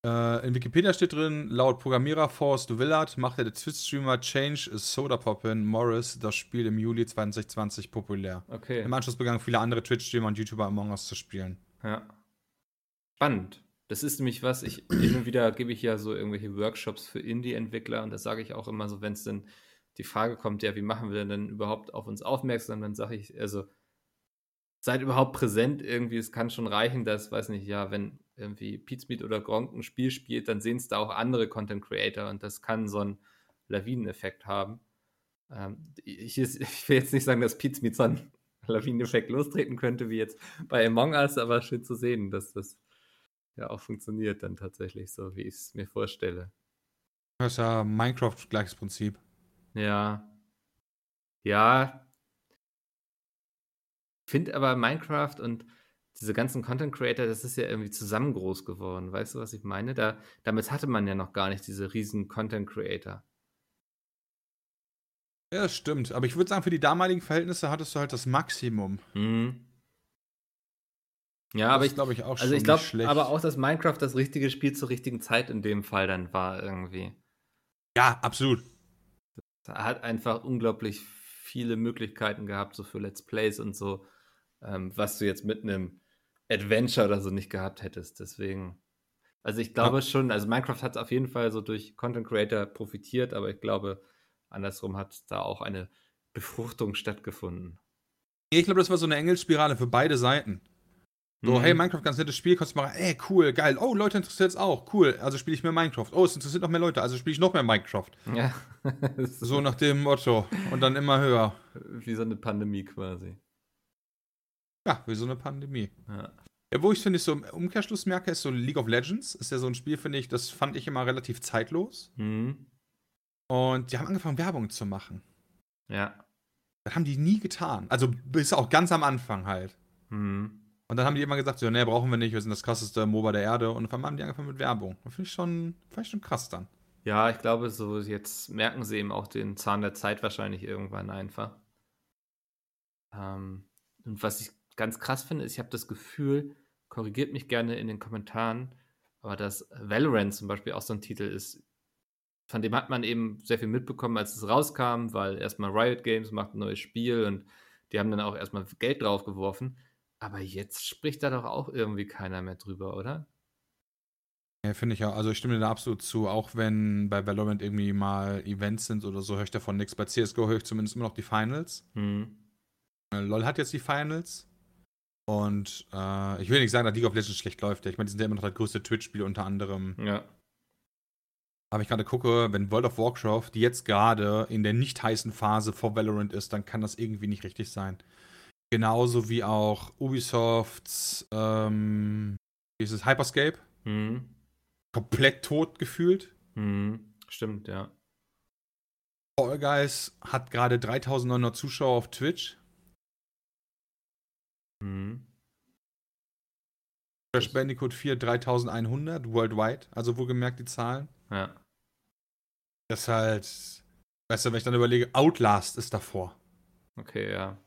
Äh, in Wikipedia steht drin, laut Programmierer Forrest Willard machte der Twitch-Streamer Change Soda Poppin Morris das Spiel im Juli 2020 populär. Okay. Im Anschluss begannen viele andere Twitch-Streamer und YouTuber Among Us zu spielen. Ja. Spannend. Das ist nämlich was, ich hin und wieder gebe ich ja so irgendwelche Workshops für Indie-Entwickler und das sage ich auch immer so, wenn es denn die Frage kommt, ja, wie machen wir denn überhaupt auf uns aufmerksam, dann sage ich, also seid überhaupt präsent irgendwie, es kann schon reichen, dass, weiß nicht, ja, wenn irgendwie Pizmeet oder Gronk ein Spiel spielt, dann sehen es da auch andere Content Creator und das kann so einen Lawineneffekt haben. Ähm, ich, ich will jetzt nicht sagen, dass Pizmeet so ein Lawineneffekt lostreten könnte, wie jetzt bei Among Us, aber schön zu sehen, dass das ja auch funktioniert dann tatsächlich so, wie ich es mir vorstelle. Das ist ja Minecraft gleiches Prinzip. Ja. Ja. Ich finde aber Minecraft und diese ganzen Content Creator, das ist ja irgendwie zusammen groß geworden. Weißt du, was ich meine? Da, damit hatte man ja noch gar nicht diese riesen Content Creator. Ja, das stimmt. Aber ich würde sagen, für die damaligen Verhältnisse hattest du halt das Maximum. Mhm. Ja, aber ich glaube ich auch Also ich glaube aber auch, dass Minecraft das richtige Spiel zur richtigen Zeit in dem Fall dann war irgendwie. Ja, absolut. Er hat einfach unglaublich viele Möglichkeiten gehabt, so für Let's Plays und so, ähm, was du jetzt mit einem Adventure oder so nicht gehabt hättest. Deswegen. Also ich glaube ja. schon, also Minecraft hat auf jeden Fall so durch Content Creator profitiert, aber ich glaube, andersrum hat da auch eine Befruchtung stattgefunden. Ich glaube, das war so eine Engelsspirale für beide Seiten. So, mhm. hey, Minecraft, ganz nettes Spiel, kannst du machen, ey, cool, geil, oh, Leute interessiert es auch, cool, also spiele ich mehr Minecraft. Oh, es interessiert noch mehr Leute, also spiele ich noch mehr Minecraft. Ja. so nach dem Motto. Und dann immer höher. Wie so eine Pandemie quasi. Ja, wie so eine Pandemie. Ja. ja wo ich finde, ich so im Umkehrschluss merke, ist so League of Legends. Ist ja so ein Spiel, finde ich, das fand ich immer relativ zeitlos. Mhm. Und die haben angefangen, Werbung zu machen. Ja. Das haben die nie getan. Also bis auch ganz am Anfang halt. Mhm. Und dann haben die immer gesagt, so, nee, brauchen wir nicht, wir sind das krasseste MOBA der Erde. Und einmal haben die angefangen mit Werbung. Das finde ich schon, fand ich schon krass dann. Ja, ich glaube, so jetzt merken sie eben auch den Zahn der Zeit wahrscheinlich irgendwann einfach. Ähm, und was ich ganz krass finde, ist, ich habe das Gefühl, korrigiert mich gerne in den Kommentaren, aber dass Valorant zum Beispiel auch so ein Titel ist, von dem hat man eben sehr viel mitbekommen, als es rauskam, weil erstmal Riot Games macht ein neues Spiel und die haben dann auch erstmal Geld drauf geworfen. Aber jetzt spricht da doch auch irgendwie keiner mehr drüber, oder? Ja, finde ich ja. Also ich stimme dir da absolut zu. Auch wenn bei Valorant irgendwie mal Events sind oder so, höre ich davon nichts. Bei CSGO höre ich zumindest immer noch die Finals. Mhm. LOL hat jetzt die Finals. Und äh, ich will nicht sagen, dass League of Legends schlecht läuft. Ich meine, die sind ja immer noch das größte Twitch-Spiel unter anderem. Ja. Aber ich gerade gucke, wenn World of Warcraft jetzt gerade in der nicht heißen Phase vor Valorant ist, dann kann das irgendwie nicht richtig sein. Genauso wie auch Ubisofts, ähm, wie ist es, Hyperscape. Mhm. Komplett tot gefühlt. Mhm. Stimmt, ja. Fall Guys hat gerade 3900 Zuschauer auf Twitch. Mhm. Crash Bandicoot 4 3100 worldwide, also wohlgemerkt die Zahlen. Ja. Das ist halt, weißt du, wenn ich dann überlege, Outlast ist davor. Okay, ja.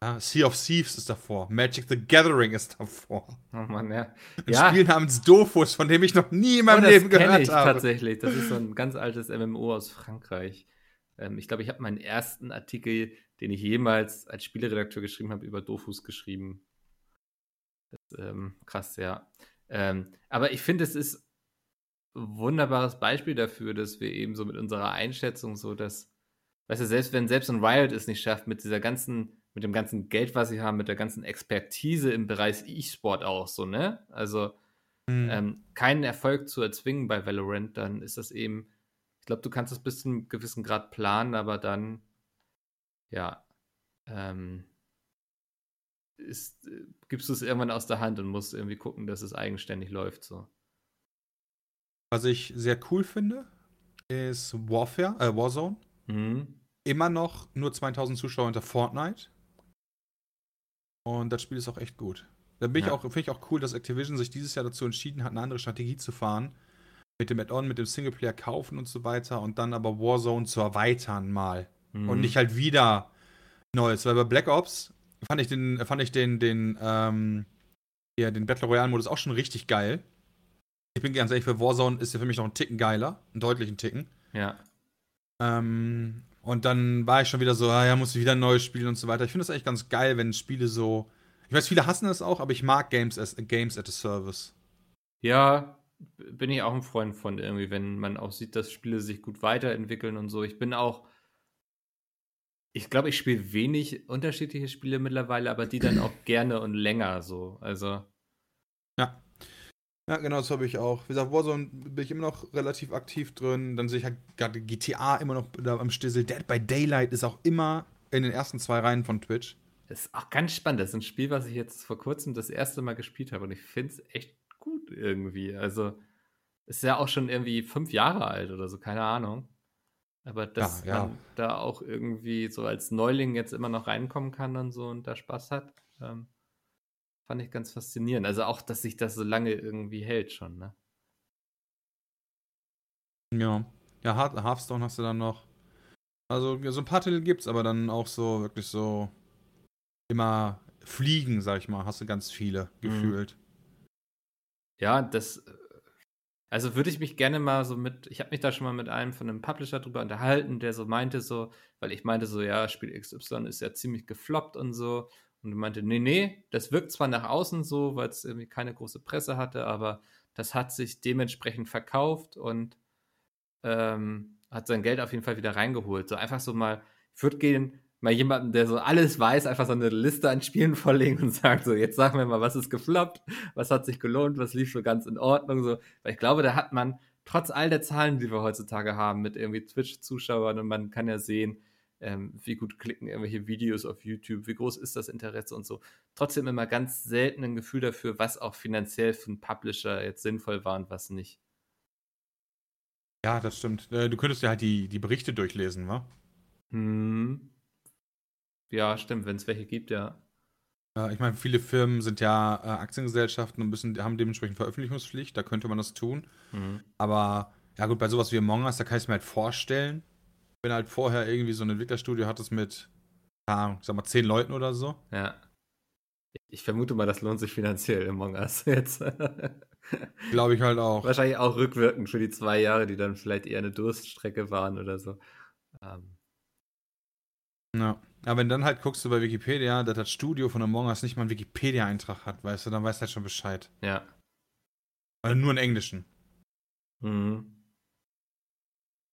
Ja, sea of Thieves ist davor. Magic the Gathering ist davor. Oh Mann, ja. Ein ja. Spiel namens Dofus, von dem ich noch nie in meinem oh, Leben gehört ich habe. Tatsächlich, das ist so ein ganz altes MMO aus Frankreich. Ähm, ich glaube, ich habe meinen ersten Artikel, den ich jemals als Spieleredakteur geschrieben habe, über Dofus geschrieben. Das, ähm, krass, ja. Ähm, aber ich finde, es ist ein wunderbares Beispiel dafür, dass wir eben so mit unserer Einschätzung so, dass, weißt du, selbst wenn selbst ein Riot es nicht schafft, mit dieser ganzen mit dem ganzen Geld, was sie haben, mit der ganzen Expertise im Bereich E-Sport auch so, ne? Also mhm. ähm, keinen Erfolg zu erzwingen bei Valorant, dann ist das eben, glaube, du kannst das bis zu einem gewissen Grad planen, aber dann, ja, ähm, ist, äh, gibst du es irgendwann aus der Hand und musst irgendwie gucken, dass es eigenständig läuft, so. Was ich sehr cool finde, ist Warfare, äh, Warzone. Mhm. Immer noch nur 2000 Zuschauer unter Fortnite. Und das Spiel ist auch echt gut. Da bin ja. ich auch, finde ich auch cool, dass Activision sich dieses Jahr dazu entschieden hat, eine andere Strategie zu fahren. Mit dem Add-on, mit dem Singleplayer kaufen und so weiter und dann aber Warzone zu erweitern mal. Mhm. Und nicht halt wieder Neues. Weil bei Black Ops fand ich den, fand ich den, den, ähm, ja, den Battle Royale-Modus auch schon richtig geil. Ich bin ganz ehrlich, für Warzone ist der für mich noch ein Ticken geiler, einen deutlichen Ticken. Ja. Ähm, und dann war ich schon wieder so, ah, ja, muss ich wieder neues spielen und so weiter. Ich finde das eigentlich ganz geil, wenn Spiele so. Ich weiß, viele hassen das auch, aber ich mag Games as, Games at a Service. Ja, bin ich auch ein Freund von irgendwie, wenn man auch sieht, dass Spiele sich gut weiterentwickeln und so. Ich bin auch. Ich glaube, ich spiele wenig unterschiedliche Spiele mittlerweile, aber die dann auch gerne und länger so. Also. Ja. Ja, genau, das habe ich auch. Wie gesagt, Warzone bin ich immer noch relativ aktiv drin. Dann sehe ich halt gerade GTA immer noch da am Stissel. Dead by Daylight ist auch immer in den ersten zwei Reihen von Twitch. Das ist auch ganz spannend. Das ist ein Spiel, was ich jetzt vor kurzem das erste Mal gespielt habe und ich finde es echt gut irgendwie. Also, ist ja auch schon irgendwie fünf Jahre alt oder so, keine Ahnung. Aber dass Ja, ja. man da auch irgendwie so als Neuling jetzt immer noch reinkommen kann und so und da Spaß hat, ähm, fand ich ganz faszinierend. Also auch, dass sich das so lange irgendwie hält schon, ne? Ja. Ja, Heart- Hearthstone hast du dann noch. Also, so ein paar Titel gibt's, aber dann auch so wirklich so immer Fliegen, sag ich mal, hast du ganz viele gefühlt. Ja, das. Also würde ich mich gerne mal so mit. Ich habe mich da schon mal mit einem von einem Publisher drüber unterhalten, der so meinte, so, weil ich meinte so, ja, Spiel XY ist ja ziemlich gefloppt und so. Und meinte, nee, nee, das wirkt zwar nach außen so, weil es irgendwie keine große Presse hatte, aber das hat sich dementsprechend verkauft und ähm, hat sein Geld auf jeden Fall wieder reingeholt. So einfach so mal, ich würde gehen, mal jemanden, der so alles weiß, einfach so eine Liste an Spielen vorlegen und sagen so, jetzt sagen wir mal, was ist gefloppt, was hat sich gelohnt, was lief so ganz in Ordnung, so. Weil ich glaube, da hat man, trotz all der Zahlen, die wir heutzutage haben, mit irgendwie Twitch-Zuschauern und man kann ja sehen, ähm, wie gut klicken irgendwelche Videos auf YouTube, wie groß ist das Interesse und so. Trotzdem immer ganz selten ein Gefühl dafür, was auch finanziell für einen Publisher jetzt sinnvoll war und was nicht. Ja, das stimmt. Äh, Du könntest ja halt die, die Berichte durchlesen, wa? Hm. Ja, stimmt, wenn es welche gibt, ja. Äh, Ich meine, viele Firmen sind ja äh, Aktiengesellschaften und müssen, haben dementsprechend Veröffentlichungspflicht, da könnte man das tun. Hm. Aber ja gut, bei sowas wie Among Us, da kann ich es mir halt vorstellen, wenn halt vorher irgendwie so ein Entwicklerstudio hattest mit, Ahnung, ich sag mal, zehn Leuten oder so. Ja. Ich vermute mal, das lohnt sich finanziell Among Us jetzt. Glaube ich halt auch. Wahrscheinlich auch rückwirkend für die zwei Jahre, die dann vielleicht eher eine Durststrecke waren oder so. Ähm, Ja. Aber wenn dann halt guckst du bei Wikipedia, dass das Studio von Among Us nicht mal einen Wikipedia-Eintrag hat, weißt du, dann weißt du halt schon Bescheid. ja. Also nur einen englischen. Mhm.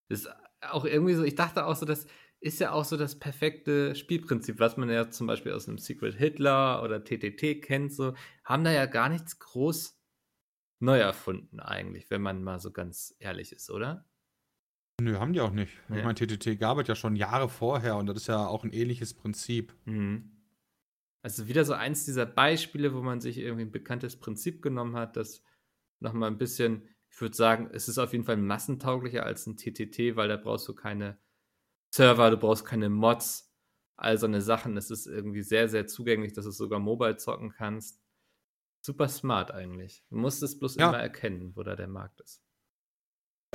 Ist auch irgendwie so, ich dachte auch so, das ist ja auch so das perfekte Spielprinzip, was man ja zum Beispiel aus einem Secret Hitler oder TTT kennt, so, haben da ja gar nichts groß neu erfunden eigentlich, wenn man mal so ganz ehrlich ist, oder? Nö, haben die auch nicht. Nee. Ich meine, TTT gab es ja schon Jahre vorher und das ist ja auch ein ähnliches Prinzip. Mhm. Also wieder so eins dieser Beispiele, wo man sich irgendwie ein bekanntes Prinzip genommen hat, das nochmal ein bisschen, ich würde sagen, es ist auf jeden Fall massentauglicher als ein TTT, weil da brauchst du keine Server, du brauchst keine Mods, all so eine Sachen. Es ist irgendwie sehr, sehr zugänglich, dass du es sogar mobile zocken kannst. Super smart eigentlich. Du musst es bloß Ja. immer erkennen, wo da der Markt ist.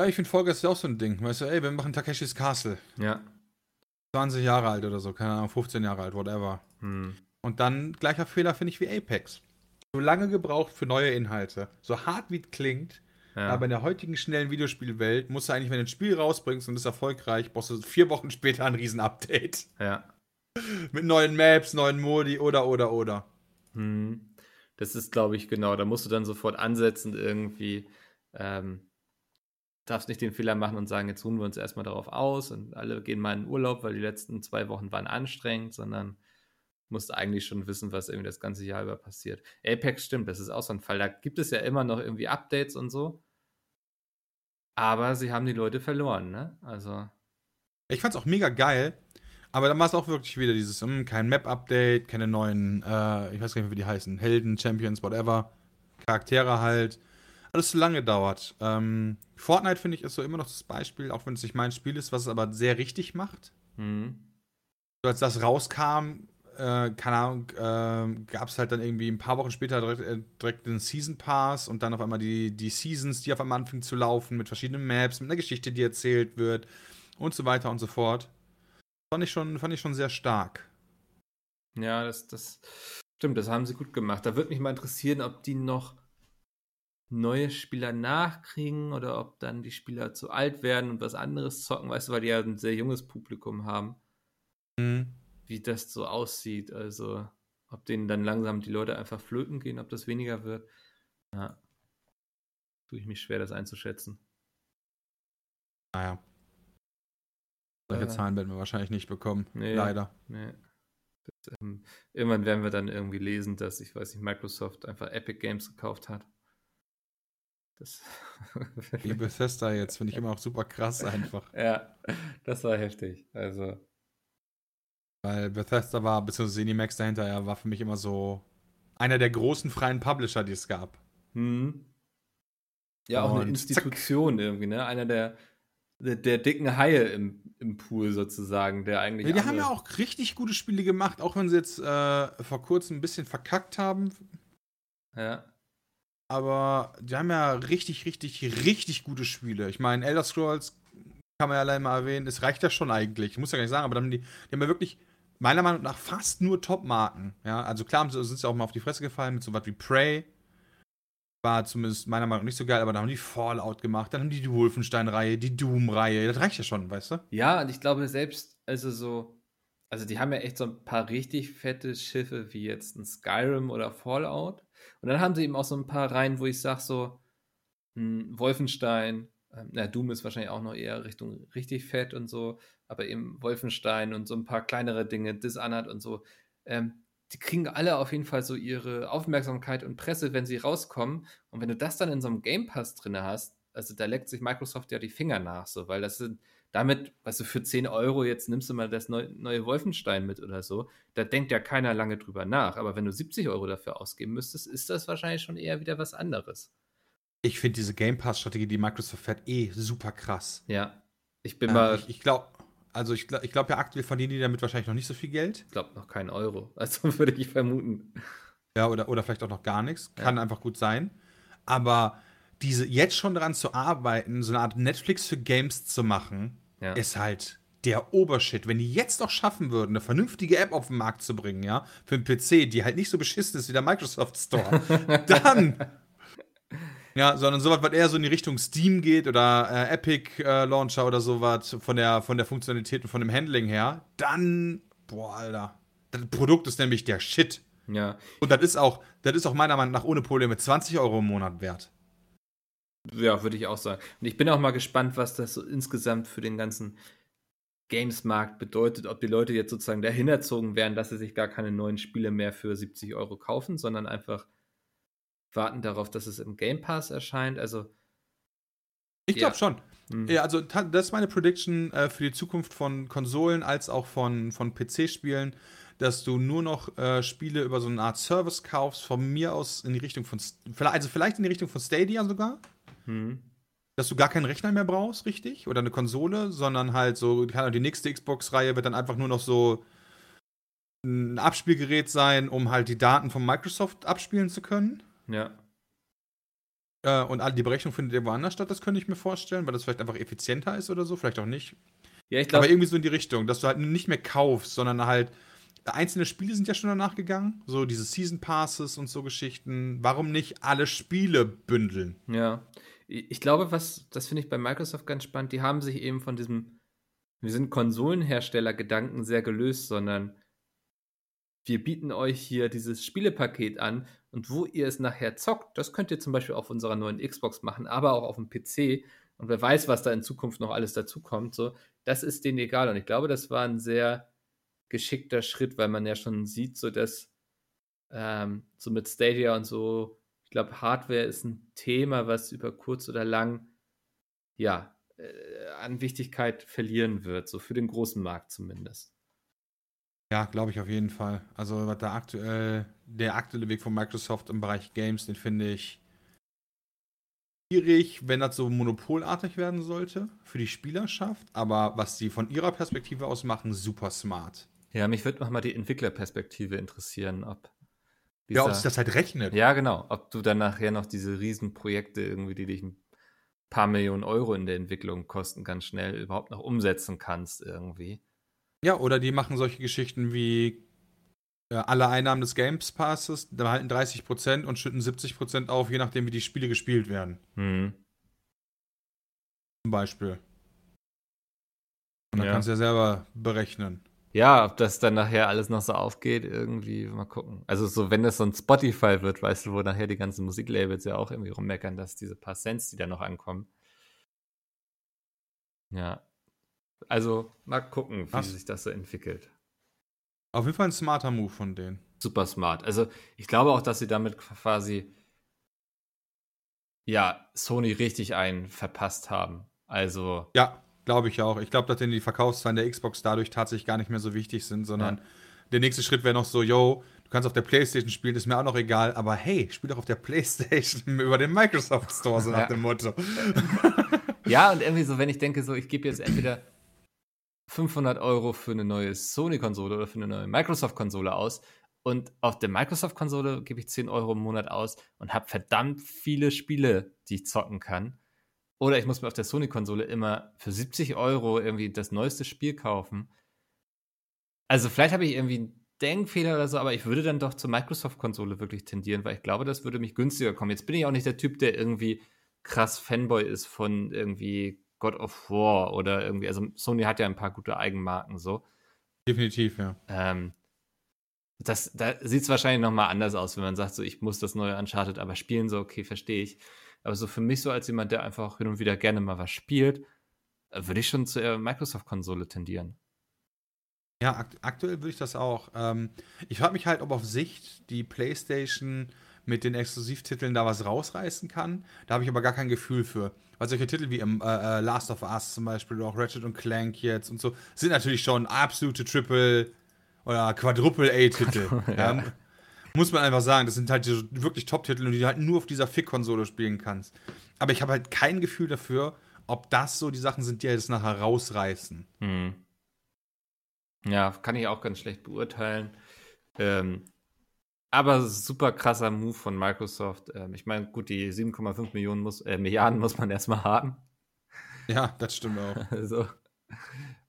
Ja, ich finde Folge ist ja auch so ein Ding. Weißt du, ey, wir machen Takeshis Castle. Ja. 20 Jahre alt oder so, keine Ahnung, 15 Jahre alt, whatever. Hm. Und dann gleicher Fehler finde ich wie Apex. So lange gebraucht für neue Inhalte. So hart wie es klingt, Ja. aber in der heutigen schnellen Videospielwelt musst du eigentlich, wenn du ein Spiel rausbringst und ist erfolgreich, brauchst du vier Wochen später ein Riesen-Update. ja. Mit neuen Maps, neuen Modi oder, oder, oder. Hm. Das ist, glaube ich, genau. Da musst du dann sofort ansetzen, irgendwie. Ähm, darfst nicht den Fehler machen und sagen, jetzt ruhen wir uns erstmal darauf aus und alle gehen mal in Urlaub, weil die letzten zwei Wochen waren anstrengend, sondern musst eigentlich schon wissen, was irgendwie das ganze Jahr über passiert. Apex stimmt, das ist auch so ein Fall. Da gibt es ja immer noch irgendwie Updates und so. Aber sie haben die Leute verloren, ne? Also, Ich fand's auch mega geil, aber dann war es auch wirklich wieder dieses, hm, kein Map-Update, keine neuen, äh, ich weiß gar nicht wie die heißen, Helden, Champions, whatever, Charaktere halt. Alles zu lange dauert. Ähm, Fortnite, finde ich, ist so immer noch das Beispiel, auch wenn es nicht mein Spiel ist, was es aber sehr richtig macht. hm. So, als das rauskam, äh, keine Ahnung, äh, gab es halt dann irgendwie ein paar Wochen später direkt, äh, direkt den Season Pass und dann auf einmal die, die Seasons, die auf einmal anfingen zu laufen, mit verschiedenen Maps, mit einer Geschichte, die erzählt wird und so weiter und so fort. Fand ich schon, fand ich schon sehr stark. Ja, das, das stimmt, das haben sie gut gemacht. Da würde mich mal interessieren, ob die noch neue Spieler nachkriegen oder ob dann die Spieler zu alt werden und was anderes zocken, weißt du, weil die ja ein sehr junges Publikum haben, Mhm. wie das so aussieht. Also, ob denen dann langsam die Leute einfach flöten gehen, ob das weniger wird. Ja. Tue ich mich schwer, das einzuschätzen. Naja. Solche Äh. Zahlen werden wir wahrscheinlich nicht bekommen. Nee. Leider. Nee. Das, ähm, irgendwann werden wir dann irgendwie lesen, dass, ich weiß nicht, Microsoft einfach Epic Games gekauft hat. Das Wie Bethesda jetzt, finde ich immer auch super krass einfach. Ja, das war heftig. Also, Weil Bethesda war, beziehungsweise Zenimax dahinter, ja, war für mich immer so einer der großen freien Publisher, die es gab. Hm. Ja, auch eine Und Institution irgendwie, ne? Einer der, der, der dicken Haie im, im Pool sozusagen, der eigentlich. Ja, die haben ja auch richtig gute Spiele gemacht, auch wenn sie jetzt äh, vor kurzem ein bisschen verkackt haben. Ja. Aber die haben ja richtig, richtig, richtig gute Spiele. Ich meine, Elder Scrolls kann man ja allein mal erwähnen, es reicht ja schon eigentlich. Ich muss ja gar nicht sagen, aber dann haben die, die haben ja wirklich, meiner Meinung nach, fast nur Top-Marken. Ja, also klar sind sie auch mal auf die Fresse gefallen mit so was wie Prey. War zumindest meiner Meinung nach nicht so geil, aber dann haben die Fallout gemacht, dann haben die die Wolfenstein-Reihe, die Doom-Reihe. Das reicht ja schon, weißt du? Ja, und ich glaube selbst, also so, also die haben ja echt so ein paar richtig fette Schiffe wie jetzt ein Skyrim oder Fallout. Und dann haben sie eben auch so ein paar Reihen, wo ich sage so, hm, Wolfenstein, ähm, na, Doom ist wahrscheinlich auch noch eher Richtung richtig fett und so, aber eben Wolfenstein und so ein paar kleinere Dinge, Dishonored und so, ähm, die kriegen alle auf jeden Fall so ihre Aufmerksamkeit und Presse, wenn sie rauskommen. Und wenn du das dann in so einem Game Pass drin hast, also da leckt sich Microsoft ja die Finger nach, so, weil das sind damit, weißt du, für 10 Euro jetzt nimmst du mal das neu, neue Wolfenstein mit oder so, da denkt ja keiner lange drüber nach. Aber wenn du 70 Euro dafür ausgeben müsstest, ist das wahrscheinlich schon eher wieder was anderes. Ich finde diese Game Pass-Strategie, die Microsoft fährt, eh super krass. Ja. Ich bin Ja, mal, ich ich glaube, also ich glaube ich glaub ja aktuell verdienen die damit wahrscheinlich noch nicht so viel Geld. ich glaube, noch keinen Euro. Also würde ich vermuten. Ja, oder, oder vielleicht auch noch gar nichts. Kann Ja. einfach gut sein. Aber diese jetzt schon daran zu arbeiten, so eine Art Netflix für Games zu machen, Ja. ist halt der Obershit. Wenn die jetzt noch schaffen würden, eine vernünftige App auf den Markt zu bringen, ja, für den PC, die halt nicht so beschissen ist wie der Microsoft Store, dann. Ja, sondern sowas, was eher so in die Richtung Steam geht oder äh, Epic äh, Launcher oder sowas von der, von der Funktionalität und von dem Handling her, dann, boah, Alter. Das Produkt ist nämlich der Shit. ja. Und das ist auch, das ist auch meiner Meinung nach ohne Probleme 20 Euro im Monat wert. Ja, würde ich auch sagen. Und ich bin auch mal gespannt, was das so insgesamt für den ganzen Games-Markt bedeutet, ob die Leute jetzt sozusagen dahin erzogen werden, dass sie sich gar keine neuen Spiele mehr für 70 Euro kaufen, sondern einfach warten darauf, dass es im Game Pass erscheint. Also, Ich glaube Ja. schon. hm, Ja, also das ist meine Prediction äh, für die Zukunft von Konsolen als auch von, von PC-Spielen, dass du nur noch äh, Spiele über so eine Art Service kaufst, von mir aus in die Richtung von, also vielleicht in die Richtung von Stadia sogar, hm. dass du gar keinen Rechner mehr brauchst, richtig? Oder eine Konsole, sondern halt so, die nächste Xbox-Reihe wird dann einfach nur noch so ein Abspielgerät sein, um halt die Daten von Microsoft abspielen zu können. ja. Äh, und all die Berechnung findet ihr woanders statt, das könnte ich mir vorstellen, weil das vielleicht einfach effizienter ist oder so, vielleicht auch nicht. Ja, ich Aber glaube, irgendwie so in die Richtung, dass du halt nicht mehr kaufst, sondern halt. Einzelne Spiele sind ja schon danach gegangen, so diese Season Passes und so Geschichten. Warum nicht alle Spiele bündeln? ja. Ich glaube, was, das finde ich bei Microsoft ganz spannend, die haben sich eben von diesem, wir sind Konsolenhersteller-Gedanken sehr gelöst, sondern wir bieten euch hier dieses Spielepaket an und wo ihr es nachher zockt, das könnt ihr zum Beispiel auf unserer neuen Xbox machen, aber auch auf dem PC. Und wer weiß, was da in Zukunft noch alles dazukommt, so, das ist denen egal. Und ich glaube, das war ein sehr geschickter Schritt, weil man ja schon sieht, so dass ähm, so mit Stadia und so, ich glaube, Hardware ist ein Thema, was über kurz oder lang ja äh, an Wichtigkeit verlieren wird, so für den großen Markt zumindest. Ja, glaube ich auf jeden Fall. Also, was da aktuell, der aktuelle Weg von Microsoft im Bereich Games, den finde ich schwierig, wenn das so monopolartig werden sollte für die Spielerschaft. Aber was sie von ihrer Perspektive aus machen, super smart. Ja, mich würde nochmal die Entwicklerperspektive interessieren, ob Ja, ob sich das halt rechnet. Ja, genau. Ob du dann nachher noch diese Riesenprojekte irgendwie, die dich ein paar Millionen Euro in der Entwicklung kosten, ganz schnell überhaupt noch umsetzen kannst irgendwie. Ja, oder die machen solche Geschichten wie äh, alle Einnahmen des Games Passes, da behalten 30% und schütten 70% auf, je nachdem, wie die Spiele gespielt werden. Hm. Zum Beispiel. Und dann Ja. kannst du ja selber berechnen. Ja, ob das dann nachher alles noch so aufgeht, irgendwie mal gucken. Also so, wenn das so ein Spotify wird, weißt du, wo nachher die ganzen Musiklabels ja auch irgendwie rummeckern, dass diese paar Cents, die da noch ankommen. Ja. Also mal gucken, wie Was? sich das so entwickelt. Auf jeden Fall ein smarter Move von denen. super smart. Also ich glaube auch, dass sie damit quasi ja Sony richtig einen verpasst haben. Also Ja, Glaube ich auch. Ich glaube, dass denn die Verkaufszahlen der Xbox dadurch tatsächlich gar nicht mehr so wichtig sind, sondern ja. der nächste Schritt wäre noch so, yo, du kannst auf der Playstation spielen, ist mir auch noch egal, aber hey, spiel doch auf der Playstation über den Microsoft Store, so nach ja. dem Motto. ja, und irgendwie so, wenn ich denke, so, ich gebe jetzt entweder 500 Euro für eine neue Sony-Konsole oder für eine neue Microsoft-Konsole aus und auf der Microsoft-Konsole gebe ich 10 Euro im Monat aus und habe verdammt viele Spiele, die ich zocken kann. Oder ich muss mir auf der Sony-Konsole immer für 70 Euro irgendwie das neueste Spiel kaufen. Also vielleicht habe ich irgendwie einen Denkfehler oder so, aber ich würde dann doch zur Microsoft-Konsole wirklich tendieren, weil ich glaube, das würde mich günstiger kommen. Jetzt bin ich auch nicht der Typ, der irgendwie krass Fanboy ist von irgendwie God of War oder irgendwie, also Sony hat ja ein paar gute Eigenmarken so. Definitiv, ja. Ähm, das, da sieht es wahrscheinlich nochmal anders aus, wenn man sagt, so ich muss das neue Uncharted aber spielen, so okay, verstehe ich. Aber so für mich so als jemand, der einfach hin und wieder gerne mal was spielt, würde ich schon zur Microsoft-Konsole tendieren. Ja, akt aktuell würde ich das auch. Ähm, ich frage mich halt, ob auf Sicht die PlayStation mit den Exklusivtiteln da was rausreißen kann. Da habe ich aber gar kein Gefühl für. Weil solche Titel wie im, äh, äh, Last of Us zum Beispiel oder auch Ratchet und Clank jetzt und so sind natürlich schon absolute Triple oder Quadruple A-Titel. ja. ja. Muss man einfach sagen, das sind halt die wirklich Top-Titel und die du halt nur auf dieser Fick-Konsole spielen kannst. Aber ich habe halt kein Gefühl dafür, ob das so die Sachen sind, die das nachher rausreißen. Hm. Ja, kann ich auch ganz schlecht beurteilen. Ähm, aber super krasser Move von Microsoft. Ähm, ich meine, gut, die 7,5 Millionen muss, äh, Milliarden muss man erstmal haben. Ja, das stimmt auch. Also,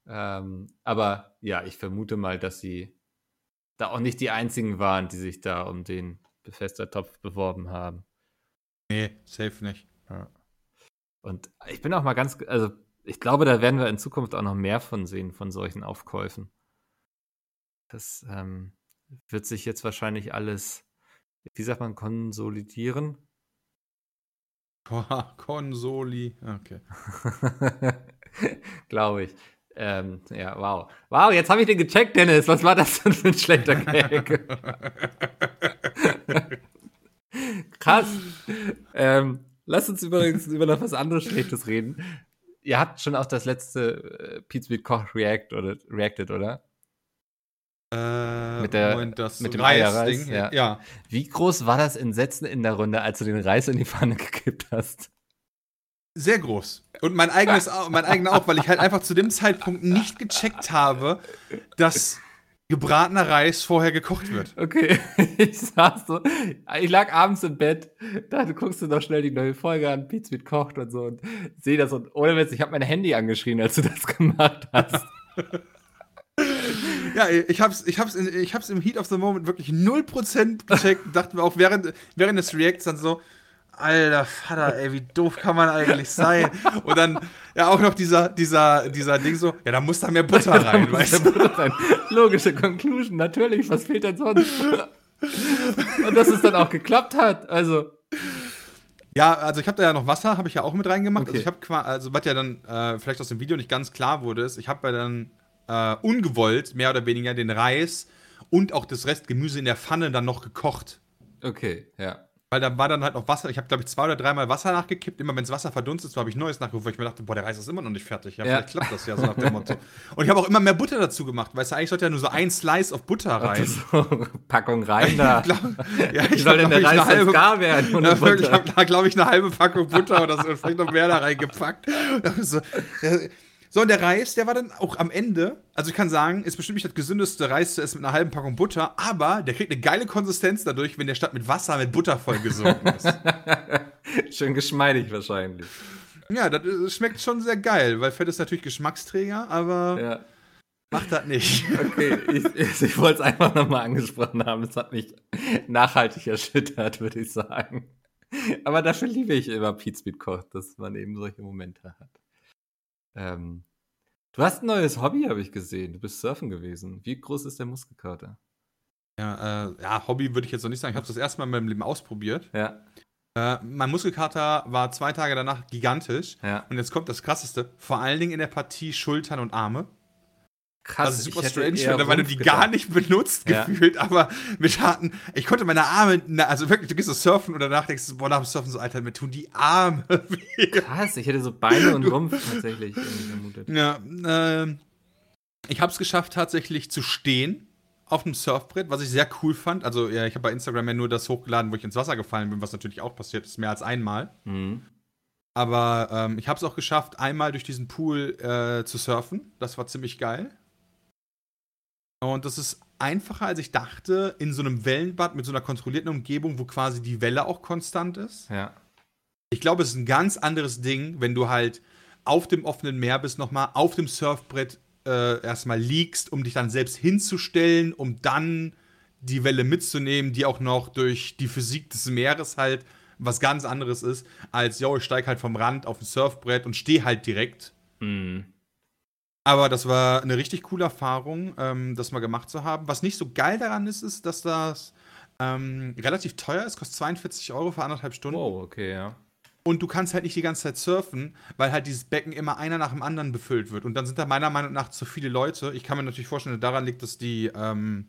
ähm, aber ja, ich vermute mal, dass sie da auch nicht die einzigen waren, die sich da um den Befester-Topf beworben haben. Nee, safe nicht. Ja. Und ich bin auch mal ganz, also ich glaube, da werden wir in Zukunft auch noch mehr von sehen, von solchen Aufkäufen. Das ähm, wird sich jetzt wahrscheinlich alles, wie sagt man, konsolidieren? Konsoli, okay. glaube ich. Ähm, ja, wow. Wow, jetzt habe ich den gecheckt, Dennis. Was war das denn für ein schlechter Gag? Krass. Ähm, lass uns übrigens über noch was anderes Schlechtes reden. Ihr habt schon auch das letzte äh, Pizza Koch React oder Reacted, oder? Äh, mit, der, Moment, mit dem Reis-Ding. Ja. ja. Wie groß war das Entsetzen in der Runde, als du den Reis in die Pfanne gekippt hast? Sehr groß. Und mein eigenes, mein eigener auch, weil ich halt einfach zu dem Zeitpunkt nicht gecheckt habe, dass gebratener Reis vorher gekocht wird. Okay, ich saß so, ich lag abends im Bett, da guckst du noch schnell die neue Folge an, Pizza mit kocht und so und sehe das und ohne Witz, ich habe mein Handy angeschrien, als du das gemacht hast. ja, ich hab's, ich, hab's, ich hab's im Heat of the Moment wirklich 0% gecheckt dachte mir auch während, während des Reacts dann so, Alter Vater, ey, wie doof kann man eigentlich sein? Und dann ja auch noch dieser, dieser, dieser Ding so, ja, da muss da mehr Butter rein, weißt du? Butter rein. Logische Conclusion, natürlich, was fehlt denn sonst? Und dass es dann auch geklappt hat, also. Ja, also ich habe da ja noch Wasser, habe ich ja auch mit reingemacht. Also okay. Also ich habe also was ja dann äh, vielleicht aus dem Video nicht ganz klar wurde, ist, ich habe ja dann äh, ungewollt mehr oder weniger den Reis und auch das Rest Gemüse in der Pfanne dann noch gekocht. Okay, ja. Weil da war dann halt noch Wasser. Ich habe, glaube ich, zwei oder dreimal Wasser nachgekippt. Immer wenn das Wasser verdunstet, so habe ich Neues nachgerufen, weil ich mir dachte, boah, der Reis ist immer noch nicht fertig. Ja, ja. vielleicht klappt das ja so nach dem Motto. Und ich habe auch immer mehr Butter dazu gemacht. Weißt du, eigentlich sollte ja nur so ein Slice of Butter rein. So, Packung rein da. glaub, ja, ich soll denn der Reis halbe, gar werden? Ja, wirklich, ich habe da, glaube ich, eine halbe Packung Butter oder so, vielleicht noch mehr da reingepackt. So, ja, so, und der Reis, der war dann auch am Ende, also ich kann sagen, ist bestimmt nicht das gesündeste Reis zu essen mit einer halben Packung Butter, aber der kriegt eine geile Konsistenz dadurch, wenn der statt mit Wasser mit Butter vollgesogen ist. Schön geschmeidig wahrscheinlich. Ja, das schmeckt schon sehr geil, weil Fett ist natürlich Geschmacksträger, aber ja. macht das nicht. Okay, ich, ich wollte es einfach nochmal angesprochen haben. Es hat mich nachhaltig erschüttert, würde ich sagen. Aber dafür liebe ich immer Pete Speed Koch, dass man eben solche Momente hat. Ähm, du hast ein neues Hobby, habe ich gesehen. Du bist surfen gewesen. Wie groß ist der Muskelkater? Ja, äh, ja Hobby würde ich jetzt noch nicht sagen. Ich habe es das erste Mal in meinem Leben ausprobiert. Ja. Äh, mein Muskelkater war zwei Tage danach gigantisch. Ja. Und jetzt kommt das Krasseste. Vor allen Dingen in der Partie Schultern und Arme. Krass, also super strange weil du die gedacht. gar nicht benutzt ja. gefühlt, aber mit harten, ich konnte meine Arme, also wirklich, du gehst so surfen und danach denkst du, boah, nach dem Surfen so, Alter, mir tun die Arme weh. Krass, ich hätte so Beine und Rumpf tatsächlich vermutet. Ja, äh, ich habe es geschafft, tatsächlich zu stehen auf dem Surfbrett, was ich sehr cool fand. Also, ja, ich habe bei Instagram ja nur das hochgeladen, wo ich ins Wasser gefallen bin, was natürlich auch passiert ist, mehr als einmal. Mhm. Aber ähm, ich habe es auch geschafft, einmal durch diesen Pool äh, zu surfen. Das war ziemlich geil. Und das ist einfacher, als ich dachte, in so einem Wellenbad mit so einer kontrollierten Umgebung, wo quasi die Welle auch konstant ist. Ja. Ich glaube, es ist ein ganz anderes Ding, wenn du halt auf dem offenen Meer bist, nochmal auf dem Surfbrett äh, erstmal liegst, um dich dann selbst hinzustellen, um dann die Welle mitzunehmen, die auch noch durch die Physik des Meeres halt was ganz anderes ist, als, yo, ich steig halt vom Rand auf ein Surfbrett und stehe halt direkt. Mhm. Aber das war eine richtig coole Erfahrung, ähm, das mal gemacht zu haben. Was nicht so geil daran ist, ist, dass das ähm, relativ teuer ist, kostet 42 Euro für anderthalb Stunden. Oh, okay, ja. Und du kannst halt nicht die ganze Zeit surfen, weil halt dieses Becken immer einer nach dem anderen befüllt wird. Und dann sind da meiner Meinung nach zu viele Leute. Ich kann mir natürlich vorstellen, dass daran liegt, dass die, ähm,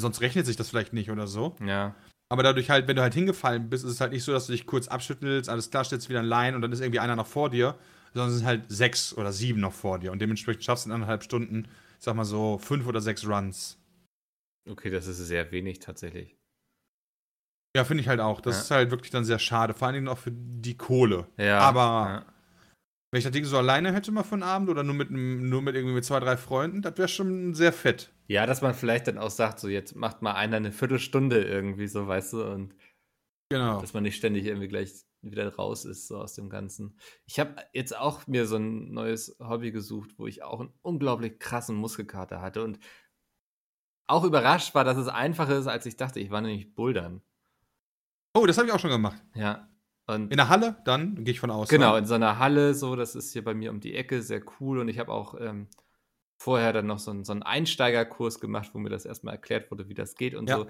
sonst rechnet sich das vielleicht nicht oder so. Ja. Aber dadurch halt, wenn du halt hingefallen bist, ist es halt nicht so, dass du dich kurz abschüttelst, alles klar, stellst wieder ein Line und dann ist irgendwie einer noch vor dir, sondern es sind halt sechs oder sieben noch vor dir. Und dementsprechend schaffst du in anderthalb Stunden, ich sag mal so, fünf oder sechs Runs. Okay, das ist sehr wenig tatsächlich. Ja, finde ich halt auch. Das ja. ist halt wirklich dann sehr schade. Vor allen Dingen auch für die Kohle. Ja. Aber ja. wenn ich das Ding so alleine hätte mal von Abend oder nur mit, nur mit irgendwie mit zwei, drei Freunden, das wäre schon sehr fett. Ja, dass man vielleicht dann auch sagt, so jetzt macht mal einer eine Viertelstunde irgendwie so, weißt du, und genau. dass man nicht ständig irgendwie gleich wieder raus ist so aus dem Ganzen. Ich habe jetzt auch mir so ein neues Hobby gesucht, wo ich auch einen unglaublich krassen Muskelkater hatte und auch überrascht war, dass es einfacher ist, als ich dachte. Ich war nämlich bouldern. Oh, das habe ich auch schon gemacht. Ja. In der Halle dann, gehe ich von aus. Genau, in so einer Halle, so, das ist hier bei mir um die Ecke, sehr cool. Und ich habe auch ähm, vorher dann noch so, ein, so einen Einsteigerkurs gemacht, wo mir das erstmal erklärt wurde, wie das geht und ja. so.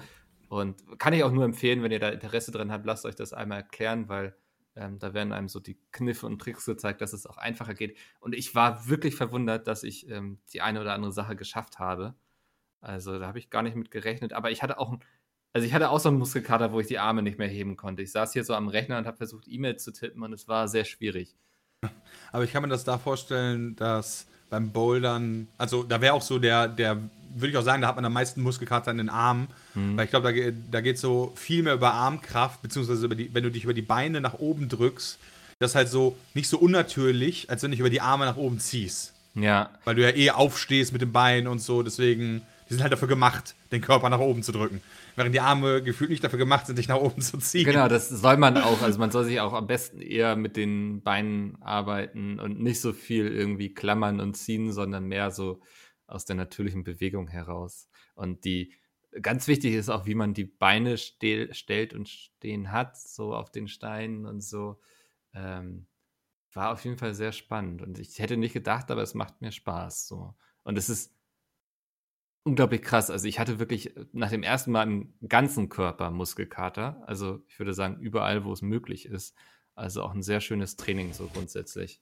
Und kann ich auch nur empfehlen, wenn ihr da Interesse dran habt, lasst euch das einmal erklären, weil ähm, da werden einem so die Kniffe und Tricks gezeigt, dass es auch einfacher geht. Und ich war wirklich verwundert, dass ich ähm, die eine oder andere Sache geschafft habe. Also da habe ich gar nicht mit gerechnet. Aber ich hatte auch also ich hatte auch so einen Muskelkater, wo ich die Arme nicht mehr heben konnte. Ich saß hier so am Rechner und habe versucht, E-Mails zu tippen und es war sehr schwierig. Aber ich kann mir das da vorstellen, dass beim Bouldern, also da wäre auch so der, der, würde ich auch sagen, da hat man am meisten Muskelkater in den Armen, mhm. weil ich glaube, da, da geht so viel mehr über Armkraft, beziehungsweise über die, wenn du dich über die Beine nach oben drückst, das ist halt so nicht so unnatürlich, als wenn du dich über die Arme nach oben ziehst. Ja. Weil du ja eh aufstehst mit dem Bein und so, deswegen, die sind halt dafür gemacht, den Körper nach oben zu drücken während die Arme gefühlt nicht dafür gemacht sind, dich nach oben zu ziehen. Genau, das soll man auch. Also man soll sich auch am besten eher mit den Beinen arbeiten und nicht so viel irgendwie klammern und ziehen, sondern mehr so aus der natürlichen Bewegung heraus. Und die ganz wichtig ist auch, wie man die Beine stel, stellt und stehen hat, so auf den Steinen und so. Ähm, war auf jeden Fall sehr spannend. Und ich hätte nicht gedacht, aber es macht mir Spaß. So. Und es ist unglaublich krass. Also ich hatte wirklich nach dem ersten Mal im ganzen Körper Muskelkater. Also ich würde sagen, überall, wo es möglich ist. Also auch ein sehr schönes Training so grundsätzlich.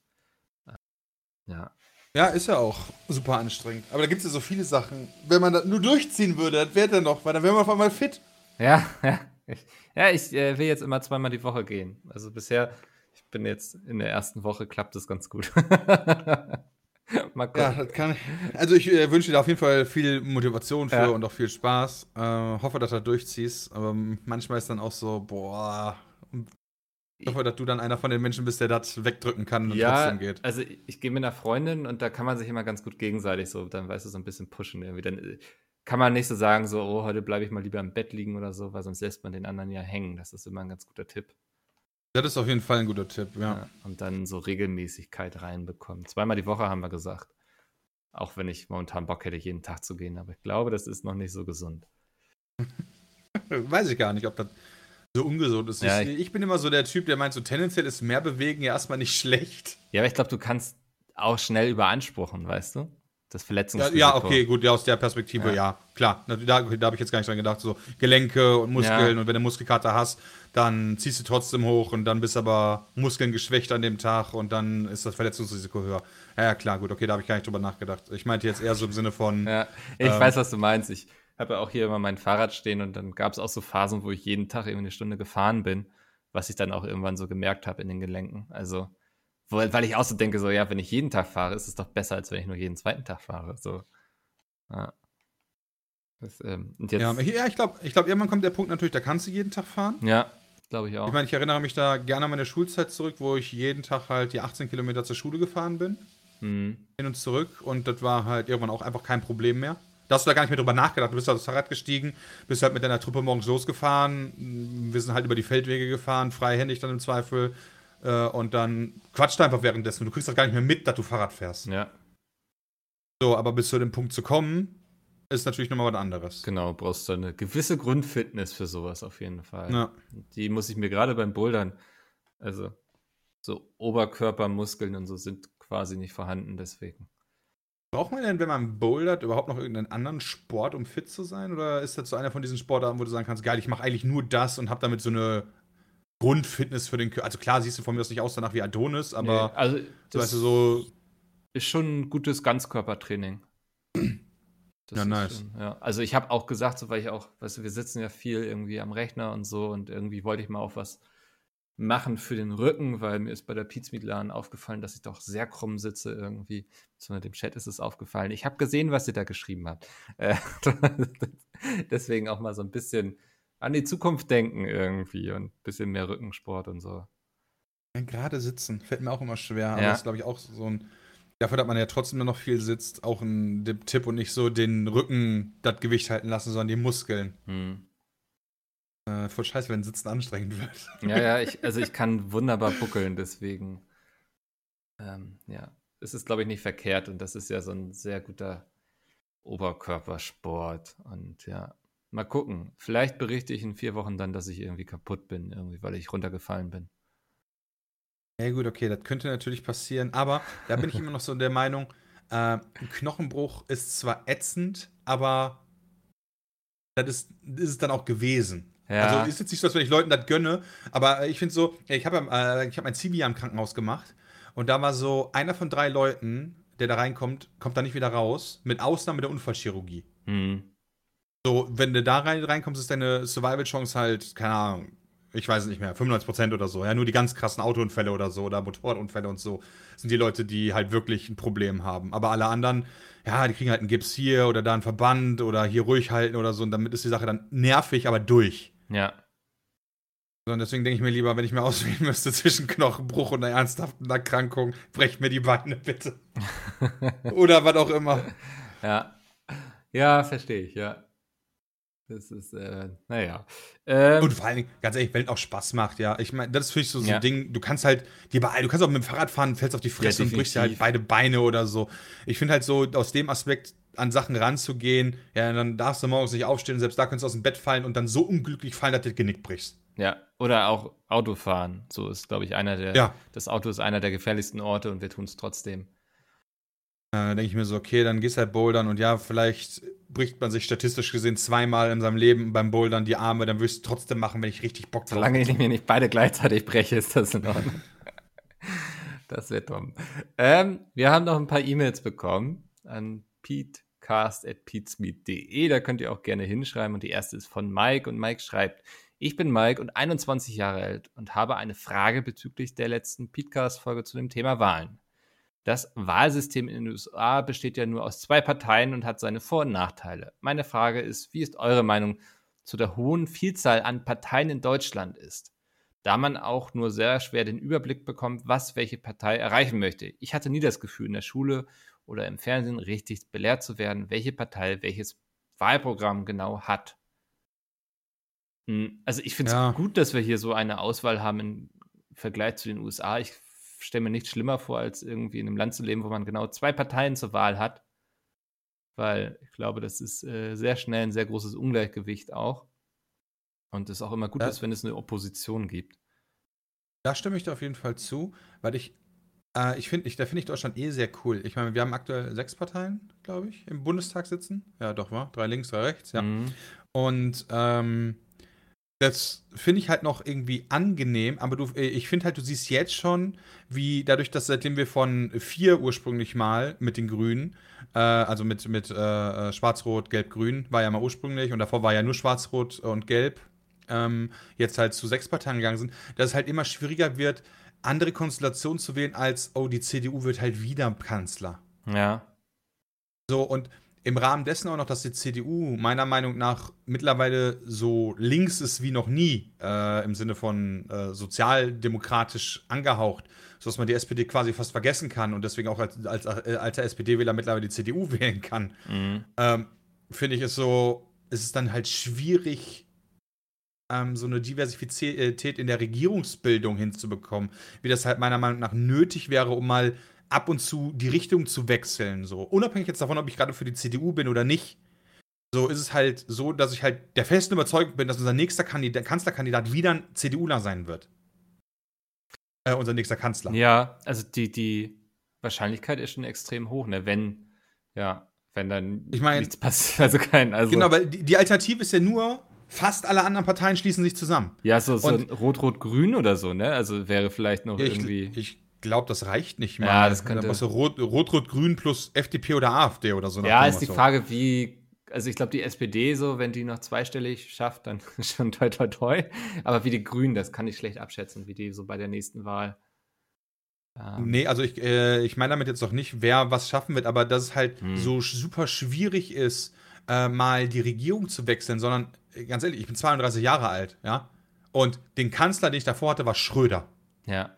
Ja. Ja, ist ja auch super anstrengend. Aber da gibt es ja so viele Sachen. Wenn man das nur durchziehen würde, das wäre dann noch, weil dann wäre man auf einmal fit. Ja, ja. Ich, ja, ich äh, will jetzt immer zweimal die Woche gehen. Also bisher, ich bin jetzt in der ersten Woche, klappt es ganz gut. Mal Ja, das kann ich. Also ich äh, wünsche dir auf jeden Fall viel Motivation für ja. und auch viel Spaß. Äh, hoffe, dass du das durchziehst. Aber manchmal ist dann auch so, boah. Ich hoffe, dass du dann einer von den Menschen bist, der das wegdrücken kann und ja, trotzdem geht. Also ich, ich gehe mit einer Freundin und da kann man sich immer ganz gut gegenseitig so, dann weißt du, so ein bisschen pushen irgendwie. Dann äh, kann man nicht so sagen, so, oh, heute bleibe ich mal lieber im Bett liegen oder so, weil sonst lässt man den anderen ja hängen. Das ist immer ein ganz guter Tipp. Das ist auf jeden Fall ein guter Tipp, ja. ja. Und dann so Regelmäßigkeit reinbekommen. Zweimal die Woche haben wir gesagt. Auch wenn ich momentan Bock hätte, jeden Tag zu gehen. Aber ich glaube, das ist noch nicht so gesund. Weiß ich gar nicht, ob das so ungesund ist. Ja, ich, ich, bin immer so der Typ, der meint, so tendenziell ist mehr bewegen ja erstmal nicht schlecht. Ja, aber ich glaube, du kannst auch schnell überanspruchen, weißt du? Das Ja, Verletzungsrisiko. ja, okay, gut, ja, aus der Perspektive, Ja. ja, klar. Da, da, habe ich jetzt gar nicht dran gedacht. So Gelenke und Muskeln Ja. und wenn du Muskelkater hast, dann ziehst du trotzdem hoch und dann bist aber Muskeln geschwächt an dem Tag und dann ist das Verletzungsrisiko höher. Ja, ja klar, gut, okay, da habe ich gar nicht drüber nachgedacht. Ich meinte jetzt eher so im Sinne von, Ja, ich Ähm, weiß, was du meinst. Ich habe ja auch hier immer mein Fahrrad stehen und dann gab es auch so Phasen, wo ich jeden Tag irgendwie eine Stunde gefahren bin, was ich dann auch irgendwann so gemerkt habe in den Gelenken. Also, wo, weil ich auch so denke, so, ja, wenn ich jeden Tag fahre, ist es doch besser, als wenn ich nur jeden zweiten Tag fahre. So. Ja. Das, ähm, und jetzt, ja, ja, ja ich glaube, ich glaub, irgendwann kommt der Punkt natürlich, da kannst du jeden Tag fahren. glaube ich auch. Ich meine, ich erinnere mich da gerne an meine Schulzeit zurück, wo ich jeden Tag halt die 18 Kilometer zur Schule gefahren bin. Hm. hin und zurück und das war halt irgendwann auch einfach kein Problem mehr. Da hast du da gar nicht mehr drüber nachgedacht. Du bist halt aufs Fahrrad gestiegen, bist halt mit deiner Truppe morgens losgefahren. Wir sind halt über die Feldwege gefahren, freihändig dann im Zweifel. Äh, und dann quatscht einfach währenddessen. Du kriegst das gar nicht mehr mit, dass du Fahrrad fährst. Ja, So, aber bis zu dem Punkt zu kommen, ist natürlich nochmal was anderes. genau. Brauchst du eine gewisse Grundfitness für sowas auf jeden Fall. Ja. Die muss ich mir gerade beim Bouldern, also so Oberkörpermuskeln und so sind quasi nicht vorhanden, deswegen. Braucht man denn, wenn man bouldert, überhaupt noch irgendeinen anderen Sport, um fit zu sein? Oder ist das so einer von diesen Sportarten, wo du sagen kannst, geil, ich mache eigentlich nur das und habe damit so eine Grundfitness für den Körper? Also klar, siehst du von mir aus nicht aus danach wie Adonis, aber nee, also so, das weißt du, so ist schon ein gutes Ganzkörpertraining. Das Ja, nice. Schon, ja. Also ich habe auch gesagt, so weil ich auch, weißt du, wir sitzen ja viel irgendwie am Rechner und so und irgendwie wollte ich mal auch was machen für den Rücken, weil mir ist bei der Pizmeet-Laden aufgefallen, dass ich doch sehr krumm sitze irgendwie. Beziehungsweise dem Chat ist es aufgefallen. Ich habe gesehen, was ihr da geschrieben habt. Äh, deswegen auch mal so ein bisschen an die Zukunft denken irgendwie und ein bisschen mehr Rückensport und so. Ja, gerade sitzen fällt mir auch immer schwer, aber Ja. das ist, glaube ich, auch so ein. Dafür, dass man ja trotzdem nur noch viel sitzt, auch ein Tipp- und nicht so den Rücken das Gewicht halten lassen, sondern die Muskeln. Hm. Äh, voll scheiße, wenn Sitzen anstrengend wird. Ja, ja, ich, also ich kann wunderbar buckeln, deswegen, ähm, ja, es ist, glaube ich, nicht verkehrt und das ist ja so ein sehr guter Oberkörpersport und ja, mal gucken. Vielleicht berichte ich in vier Wochen dann, dass ich irgendwie kaputt bin, irgendwie, weil ich runtergefallen bin. Ja, gut, okay, das könnte natürlich passieren, aber da bin ich immer noch so der Meinung, äh, ein Knochenbruch ist zwar ätzend, aber das ist, ist es dann auch gewesen. Ja. Also ist jetzt nicht so, wenn ich Leuten das gönne, aber ich finde so, ich habe äh, ich hab mein Zivi am Krankenhaus gemacht und da war so einer von drei Leuten, der da reinkommt, kommt da nicht wieder raus, mit Ausnahme der Unfallchirurgie. Hm. So, wenn du da rein, reinkommst, ist deine Survival-Chance halt, keine Ahnung, ich weiß es nicht mehr, 95% oder so. Ja, nur die ganz krassen Autounfälle oder so oder Motorradunfälle und so sind die Leute, die halt wirklich ein Problem haben. Aber alle anderen, ja, die kriegen halt einen Gips hier oder da einen Verband oder hier ruhig halten oder so und damit ist die Sache dann nervig, aber durch. Ja, Und deswegen denke ich mir lieber, wenn ich mir auswählen müsste zwischen Knochenbruch und einer ernsthaften Erkrankung, brecht mir die Beine bitte. oder was auch immer. ja, ja, verstehe ich, ja. Das ist, äh, naja. Ähm, Und vor allen Dingen, ganz ehrlich, wenn es auch Spaß macht, ja. Ich meine, das ist für mich so, so Ja. ein Ding, du kannst halt dir bei, du kannst auch mit dem Fahrrad fahren, fällst auf die Fresse Ja, und brichst dir halt beide Beine oder so. Ich finde halt so, aus dem Aspekt an Sachen ranzugehen, ja, dann darfst du morgens nicht aufstehen, selbst da kannst du aus dem Bett fallen und dann so unglücklich fallen, dass du das Genick brichst. Ja, oder auch Autofahren. So ist, glaube ich, einer der. Ja. Das Auto ist einer der gefährlichsten Orte und wir tun es trotzdem. Äh, Da denke ich mir so, okay, dann gehst halt bouldern und ja, vielleicht bricht man sich statistisch gesehen zweimal in seinem Leben beim Bouldern die Arme, dann wirst du trotzdem machen, wenn ich richtig Bock drauf Solange ich mir nicht beide gleichzeitig breche, ist das in Ordnung. das wäre dumm. Ähm, wir haben noch ein paar E-Mails bekommen an petecast.petesmeet.de. Da könnt ihr auch gerne hinschreiben. Und die erste ist von Mike. Und Mike schreibt, ich bin Mike und 21 Jahre alt und habe eine Frage bezüglich der letzten Petecast-Folge zu dem Thema Wahlen. Das Wahlsystem in den USA besteht ja nur aus zwei Parteien und hat seine Vor- und Nachteile. Meine Frage ist, wie ist eure Meinung zu der hohen Vielzahl an Parteien in Deutschland ist? Da man auch nur sehr schwer den Überblick bekommt, was welche Partei erreichen möchte. Ich hatte nie das Gefühl, in der Schule oder im Fernsehen richtig belehrt zu werden, welche Partei welches Wahlprogramm genau hat. Hm, Also ich finde es Ja. gut, dass wir hier so eine Auswahl haben im Vergleich zu den USA. Ich stelle mir nichts schlimmer vor, als irgendwie in einem Land zu leben, wo man genau zwei Parteien zur Wahl hat. Weil ich glaube, das ist äh, sehr schnell ein sehr großes Ungleichgewicht auch. Und es auch immer gut Ja. ist, wenn es eine Opposition gibt. Da stimme ich dir auf jeden Fall zu, weil ich Äh, ich finde, ich, da finde ich Deutschland eh sehr cool. Ich meine, wir haben aktuell sechs Parteien, glaube ich, im Bundestag sitzen. Ja, doch, war. Drei links, drei rechts, ja. Mhm. Und ähm, das finde ich halt noch irgendwie angenehm, aber du, äh, ich finde halt, du siehst jetzt schon, wie dadurch, dass seitdem wir von vier ursprünglich mal mit den Grünen, äh, also mit, mit äh, äh Schwarz-Rot, Gelb-Grün, war ja mal ursprünglich und davor war ja nur Schwarz-Rot und Gelb, ähm, jetzt halt zu sechs Parteien gegangen sind, dass es halt immer schwieriger wird, andere Konstellationen zu wählen, als, oh, die CDU wird halt wieder Kanzler. Ja. So, und im Rahmen dessen auch noch, dass die CDU meiner Meinung nach mittlerweile so links ist wie noch nie, äh, im Sinne von äh, sozialdemokratisch angehaucht, sodass man die SPD quasi fast vergessen kann und deswegen auch als, als äh, alter SPD-Wähler mittlerweile die CDU wählen kann, Mhm. ähm, finde ich es so, es ist dann halt schwierig, ähm, so eine Diversität in der Regierungsbildung hinzubekommen, wie das halt meiner Meinung nach nötig wäre, um mal ab und zu die Richtung zu wechseln. So unabhängig jetzt davon, ob ich gerade für die CDU bin oder nicht. So ist es halt so, dass ich halt der festen Überzeugung bin, dass unser nächster Kandidat, Kanzlerkandidat wieder ein CDUler sein wird. Äh, unser nächster Kanzler. Ja, also die, die Wahrscheinlichkeit ist schon extrem hoch, ne? Wenn, ja, wenn dann Ich mein- nichts passiert. Also kein, also. Genau, weil die, die Alternative ist ja nur, fast alle anderen Parteien schließen sich zusammen. Ja, so, so Rot-Rot-Grün oder so, ne? Also wäre vielleicht noch Ja, ich irgendwie. ich glaube, das reicht nicht mal. Ja, das könnte- Da musst du Rot- Rot-Rot-Grün plus FDP oder AfD oder so. ja, ist die Motto. Frage, wie. Also ich glaube, die SPD so, wenn die noch zweistellig schafft, dann schon toi toi toi. Aber wie die Grünen, das kann ich schlecht abschätzen, wie die so bei der nächsten Wahl. Ähm, Nee, also ich, äh, ich meine damit jetzt doch nicht, wer was schaffen wird, aber dass es halt Hm. so super schwierig ist, äh, mal die Regierung zu wechseln, sondern äh, ganz ehrlich, ich bin 32 Jahre alt, ja. Und den Kanzler, den ich davor hatte, war Schröder. Ja.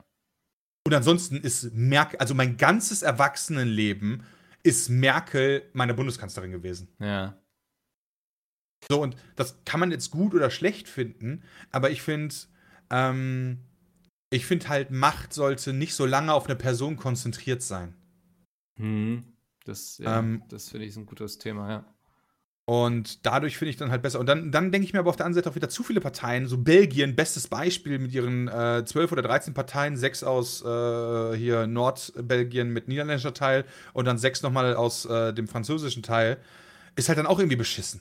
Und ansonsten ist Merkel, also mein ganzes Erwachsenenleben ist Merkel meine Bundeskanzlerin gewesen. Ja. So, und das kann man jetzt gut oder schlecht finden, aber ich finde, ähm, ich finde halt, Macht sollte nicht so lange auf eine Person konzentriert sein. Hm. Das, ja, Ähm, das finde ich ein gutes Thema, ja. Und dadurch finde ich dann halt besser. Und dann, dann denke ich mir aber auf der anderen Seite auch wieder zu viele Parteien. So Belgien, bestes Beispiel mit ihren äh, 12 oder 13 Parteien, sechs aus äh, hier Nordbelgien mit niederländischer Teil und dann sechs nochmal aus äh, dem französischen Teil, ist halt dann auch irgendwie beschissen.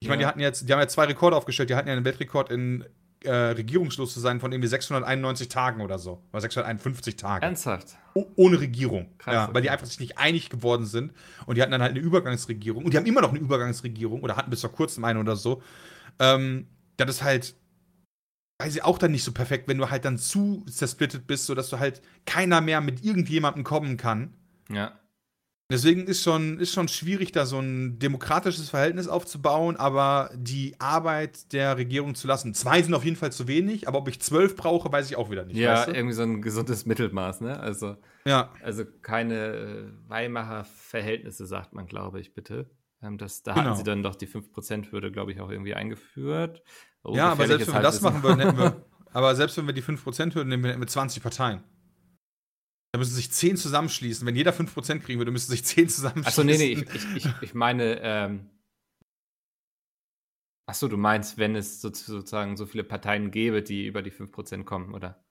Ich meine, die Ja. hatten jetzt, die haben ja zwei Rekorde aufgestellt. Die hatten ja einen Weltrekord in äh, regierungslos zu sein von irgendwie 691 Tagen oder so. Oder 651 Tagen. Ernsthaft? Oh, ohne Regierung. Krass, ja, weil die einfach sich nicht einig geworden sind. Und die hatten dann halt eine Übergangsregierung. Und die haben immer noch eine Übergangsregierung oder hatten bis vor kurzem eine oder so. Ähm, das ist halt, weiß ich, auch dann nicht so perfekt, wenn du halt dann zu zersplittet bist, sodass du halt keiner mehr mit irgendjemandem kommen kann. Ja. Deswegen ist schon, ist schon schwierig, da so ein demokratisches Verhältnis aufzubauen, aber die Arbeit der Regierung zu lassen. Zwei sind auf jeden Fall zu wenig, aber ob ich zwölf brauche, weiß ich auch wieder nicht. Ja, weißt du? irgendwie so ein gesundes Mittelmaß, ne? Also, ja. also keine äh, Weimarer Verhältnisse, sagt man, glaube ich, bitte. Ähm, das, da Genau. hatten sie dann doch die 5%-Hürde, glaube ich, auch irgendwie eingeführt. Oh, Ja, aber selbst wenn wir das machen würden, hätten wir. Aber selbst wenn wir die 5% hören, nehmen wir hätten wir 20 Parteien. Da müssen sich 10 zusammenschließen. Wenn jeder 5% kriegen würde, müssten sich 10 zusammenschließen. Achso, nee, nee, ich, ich, ich, meine, ähm, achso, du meinst, wenn es so, sozusagen so viele Parteien gäbe, die über die 5% kommen, oder?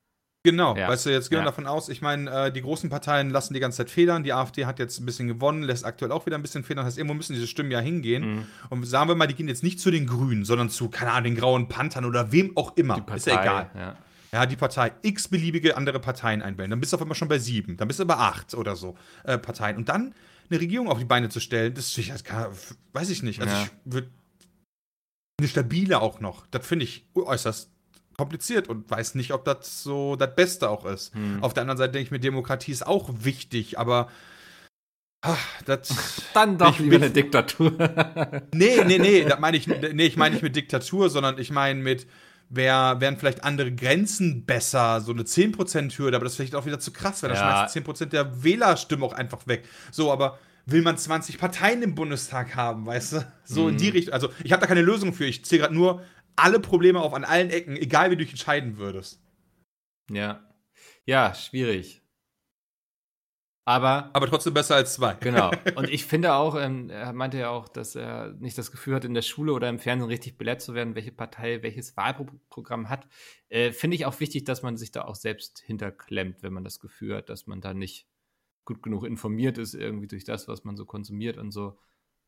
Genau, Ja. weißt du, jetzt gehen wir Ja. davon aus, ich meine, äh, die großen Parteien lassen die ganze Zeit federn. Die AfD hat jetzt ein bisschen gewonnen, lässt aktuell auch wieder ein bisschen federn. Das heißt, irgendwo müssen diese Stimmen ja hingehen. Mhm. Und sagen wir mal, die gehen jetzt nicht zu den Grünen, sondern zu, keine Ahnung, den Grauen Panthern oder wem auch immer. Partei, Ist ja egal. Ja. Ja, die Partei x-beliebige andere Parteien einwählen. Dann bist du auf einmal schon bei sieben. Dann bist du bei acht oder so äh, Parteien. Und dann eine Regierung auf die Beine zu stellen, das, das kann, weiß ich nicht. Also Ja. ich würde eine stabile auch noch. Das finde ich äußerst kompliziert und weiß nicht, ob das so das Beste auch ist. Hm. Auf der anderen Seite denke ich mir, Demokratie ist auch wichtig, aber ah, das. Dann doch Ich- lieber eine Diktatur. Nee, nee, nee, das meine ich, nee, ich meine nicht mit Diktatur, sondern ich meine mit, wär, wären vielleicht andere Grenzen besser, so eine 10%-Hürde, aber das ist vielleicht auch wieder zu krass, weil da Ja. schmeißt 10% der Wählerstimmen auch einfach weg. So, aber will man 20 Parteien im Bundestag haben, weißt du? So in die Mhm. Richtung. Also, ich habe da keine Lösung für. Ich zähle gerade nur alle Probleme auf an allen Ecken, egal wie du dich entscheiden würdest. ja. Ja, schwierig. Aber, aber trotzdem besser als zwei. Genau. Und ich finde auch, ähm, er meinte ja auch, dass er nicht das Gefühl hat, in der Schule oder im Fernsehen richtig belehrt zu werden, welche Partei welches Wahlprogramm hat. Äh, finde ich auch wichtig, dass man sich da auch selbst hinterklemmt, wenn man das Gefühl hat, dass man da nicht gut genug informiert ist, irgendwie durch das, was man so konsumiert und so.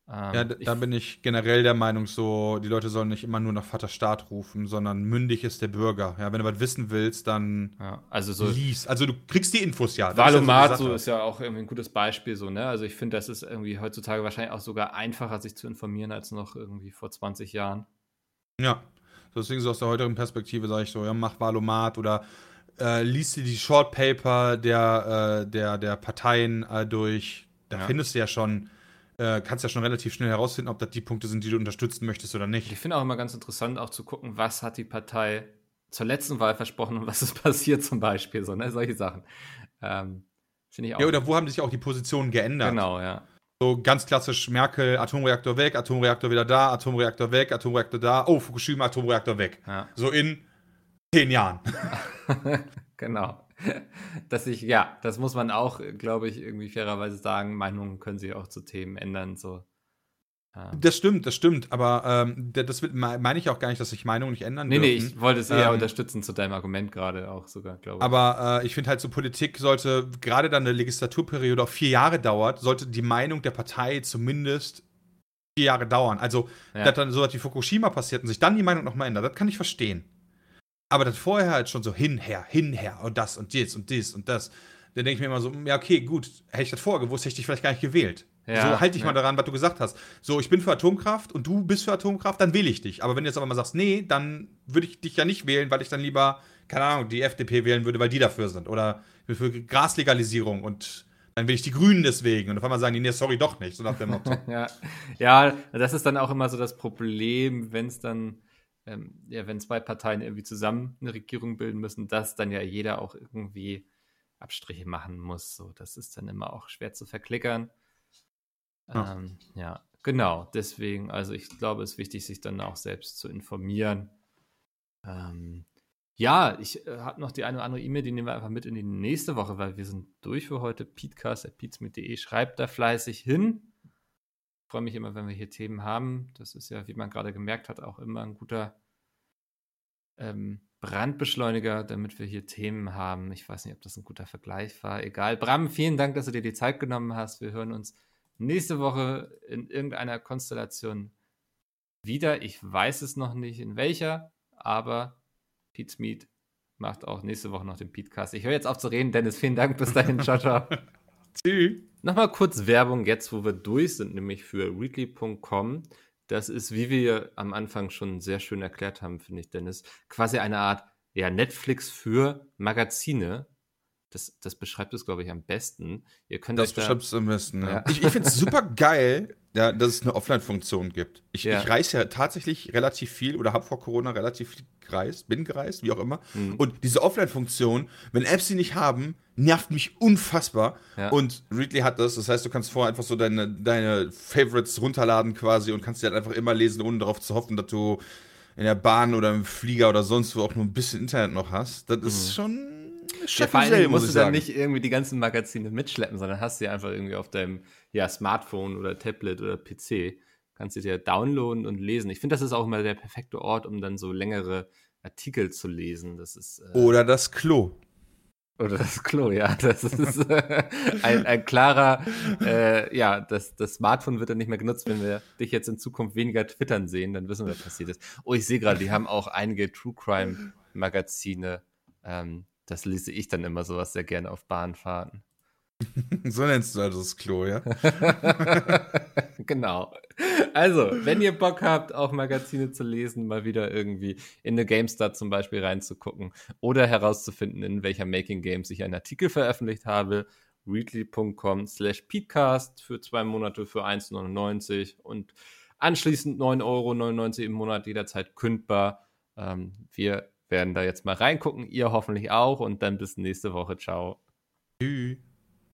Ähm, ja, da bin ich generell der Meinung, so, die Leute sollen nicht immer nur nach Vaterstaat rufen, sondern mündig ist der Bürger. Ja, wenn du was wissen willst, dann ja, also so lies. Also du kriegst die Infos ja. Valomat ja so, so ist ja auch irgendwie ein gutes Beispiel, so, ne? Also ich finde, das ist irgendwie heutzutage wahrscheinlich auch sogar einfacher, sich zu informieren, als noch irgendwie vor 20 Jahren. Ja. Deswegen so aus der heutigen Perspektive sage ich so, ja, mach Valomat oder äh, liest dir die Short Paper der, äh, der, der Parteien äh, durch. Da ja. findest du ja schon äh, kannst ja schon relativ schnell herausfinden, ob das die Punkte sind, die du unterstützen möchtest oder nicht. Ich finde auch immer ganz interessant, auch zu gucken, was hat die Partei zur letzten Wahl versprochen und was ist passiert zum Beispiel, so, ne? solche Sachen. Ähm, finde ich auch. Ja, oder wo haben sich auch die Positionen geändert? Genau, ja. So ganz klassisch Merkel, Atomreaktor weg, Atomreaktor wieder da, Atomreaktor weg, Atomreaktor da, oh, Fukushima, Atomreaktor weg. Ja. So in zehn Jahren. genau. dass ich, ja, das muss man auch, glaube ich, irgendwie fairerweise sagen, Meinungen können sich auch zu Themen ändern, so. Ähm. Das stimmt, das stimmt, aber ähm, das meine ich auch gar nicht, dass sich Meinungen nicht ändern nee, dürfen. Nee, ich wollte es eher ähm, unterstützen zu deinem Argument gerade auch sogar, glaube ich. Aber äh, ich finde halt so, Politik sollte, gerade dann eine Legislaturperiode auch vier Jahre dauert, sollte die Meinung der Partei zumindest vier Jahre dauern. Also, ja. dass dann so was wie Fukushima passiert und sich dann die Meinung nochmal ändert, das kann ich verstehen. Aber das vorher halt schon so hinher, hinher und das und dies und dies und das. Dann denke ich mir immer so, ja, okay, gut, hätte ich das vorher gewusst, hätte ich dich vielleicht gar nicht gewählt. Ja, so halte ich ja. mal daran, was du gesagt hast. So, ich bin für Atomkraft und du bist für Atomkraft, dann wähle ich dich. Aber wenn du jetzt aber mal sagst, nee, dann würde ich dich ja nicht wählen, weil ich dann lieber, keine Ahnung, die FDP wählen würde, weil die dafür sind. Oder ich bin für Graslegalisierung und dann will ich die Grünen deswegen. Und auf einmal sagen die, nee, sorry, doch nicht, so nach dem Motto. ja. ja, das ist dann auch immer so das Problem, wenn es dann ähm, ja, wenn zwei Parteien irgendwie zusammen eine Regierung bilden müssen, dass dann ja jeder auch irgendwie Abstriche machen muss. So, das ist dann immer auch schwer zu verklickern. Ja. Ähm, ja, genau. Deswegen, also ich glaube, es ist wichtig, sich dann auch selbst zu informieren. Ähm, ja, ich äh, habe noch die eine oder andere E-Mail, die nehmen wir einfach mit in die nächste Woche, weil wir sind durch für heute. Peatcast.peatsmit.de schreibt da fleißig hin freue mich immer, wenn wir hier Themen haben. Das ist ja, wie man gerade gemerkt hat, auch immer ein guter ähm, Brandbeschleuniger, damit wir hier Themen haben. Ich weiß nicht, ob das ein guter Vergleich war. Egal. Bram, vielen Dank, dass du dir die Zeit genommen hast. Wir hören uns nächste Woche in irgendeiner Konstellation wieder. Ich weiß es noch nicht in welcher, aber Pete's Meet macht auch nächste Woche noch den Petecast. Ich höre jetzt auf zu reden. Dennis, vielen Dank. Bis dahin. ciao, ciao. Tschüss. Nochmal kurz Werbung jetzt, wo wir durch sind, nämlich für readly.com. Das ist, wie wir am Anfang schon sehr schön erklärt haben, finde ich, Dennis, quasi eine Art ja, Netflix für Magazine. Das, das beschreibt es, glaube ich, am besten. Ihr könnt das beschreibt es am besten, ja. ja. Ich, ich finde es super geil, ja, dass es eine Offline-Funktion gibt. Ich, ja. ich reise ja tatsächlich relativ viel oder habe vor Corona relativ viel gereist, bin gereist, wie auch immer. Mhm. Und diese Offline-Funktion, wenn Apps sie nicht haben, nervt mich unfassbar. Ja. Und Readly hat das, das heißt, du kannst vorher einfach so deine, deine Favorites runterladen quasi und kannst die halt einfach immer lesen, ohne darauf zu hoffen, dass du in der Bahn oder im Flieger oder sonst wo auch nur ein bisschen Internet noch hast. Das ist mhm. schon ja, vor allem musst du dann nicht irgendwie die ganzen Magazine mitschleppen, sondern hast sie einfach irgendwie auf deinem ja, Smartphone oder Tablet oder PC. Kannst du dir downloaden und lesen. Ich finde, das ist auch immer der perfekte Ort, um dann so längere Artikel zu lesen. Das ist, äh, oder das Klo. Oder das Klo, ja. Das ist äh, ein, ein, klarer, äh, ja, das, das Smartphone wird dann nicht mehr genutzt, wenn wir dich jetzt in Zukunft weniger twittern sehen, dann wissen wir, was passiert ist. Oh, ich sehe gerade, die haben auch einige True Crime Magazine. Ähm, das lese ich dann immer sowas sehr gerne auf Bahnfahrten. so nennst du also das Klo, ja? genau. Also, wenn ihr Bock habt, auch Magazine zu lesen, mal wieder irgendwie in eine GameStar zum Beispiel reinzugucken oder herauszufinden, in welcher Making Games ich einen Artikel veröffentlicht habe, readly.com slash peatcast für zwei Monate für 1,99 und anschließend 9,99 Euro im Monat jederzeit kündbar. Ähm, wir werden da jetzt mal reingucken, ihr hoffentlich auch und dann bis nächste Woche. Ciao. Tschüss.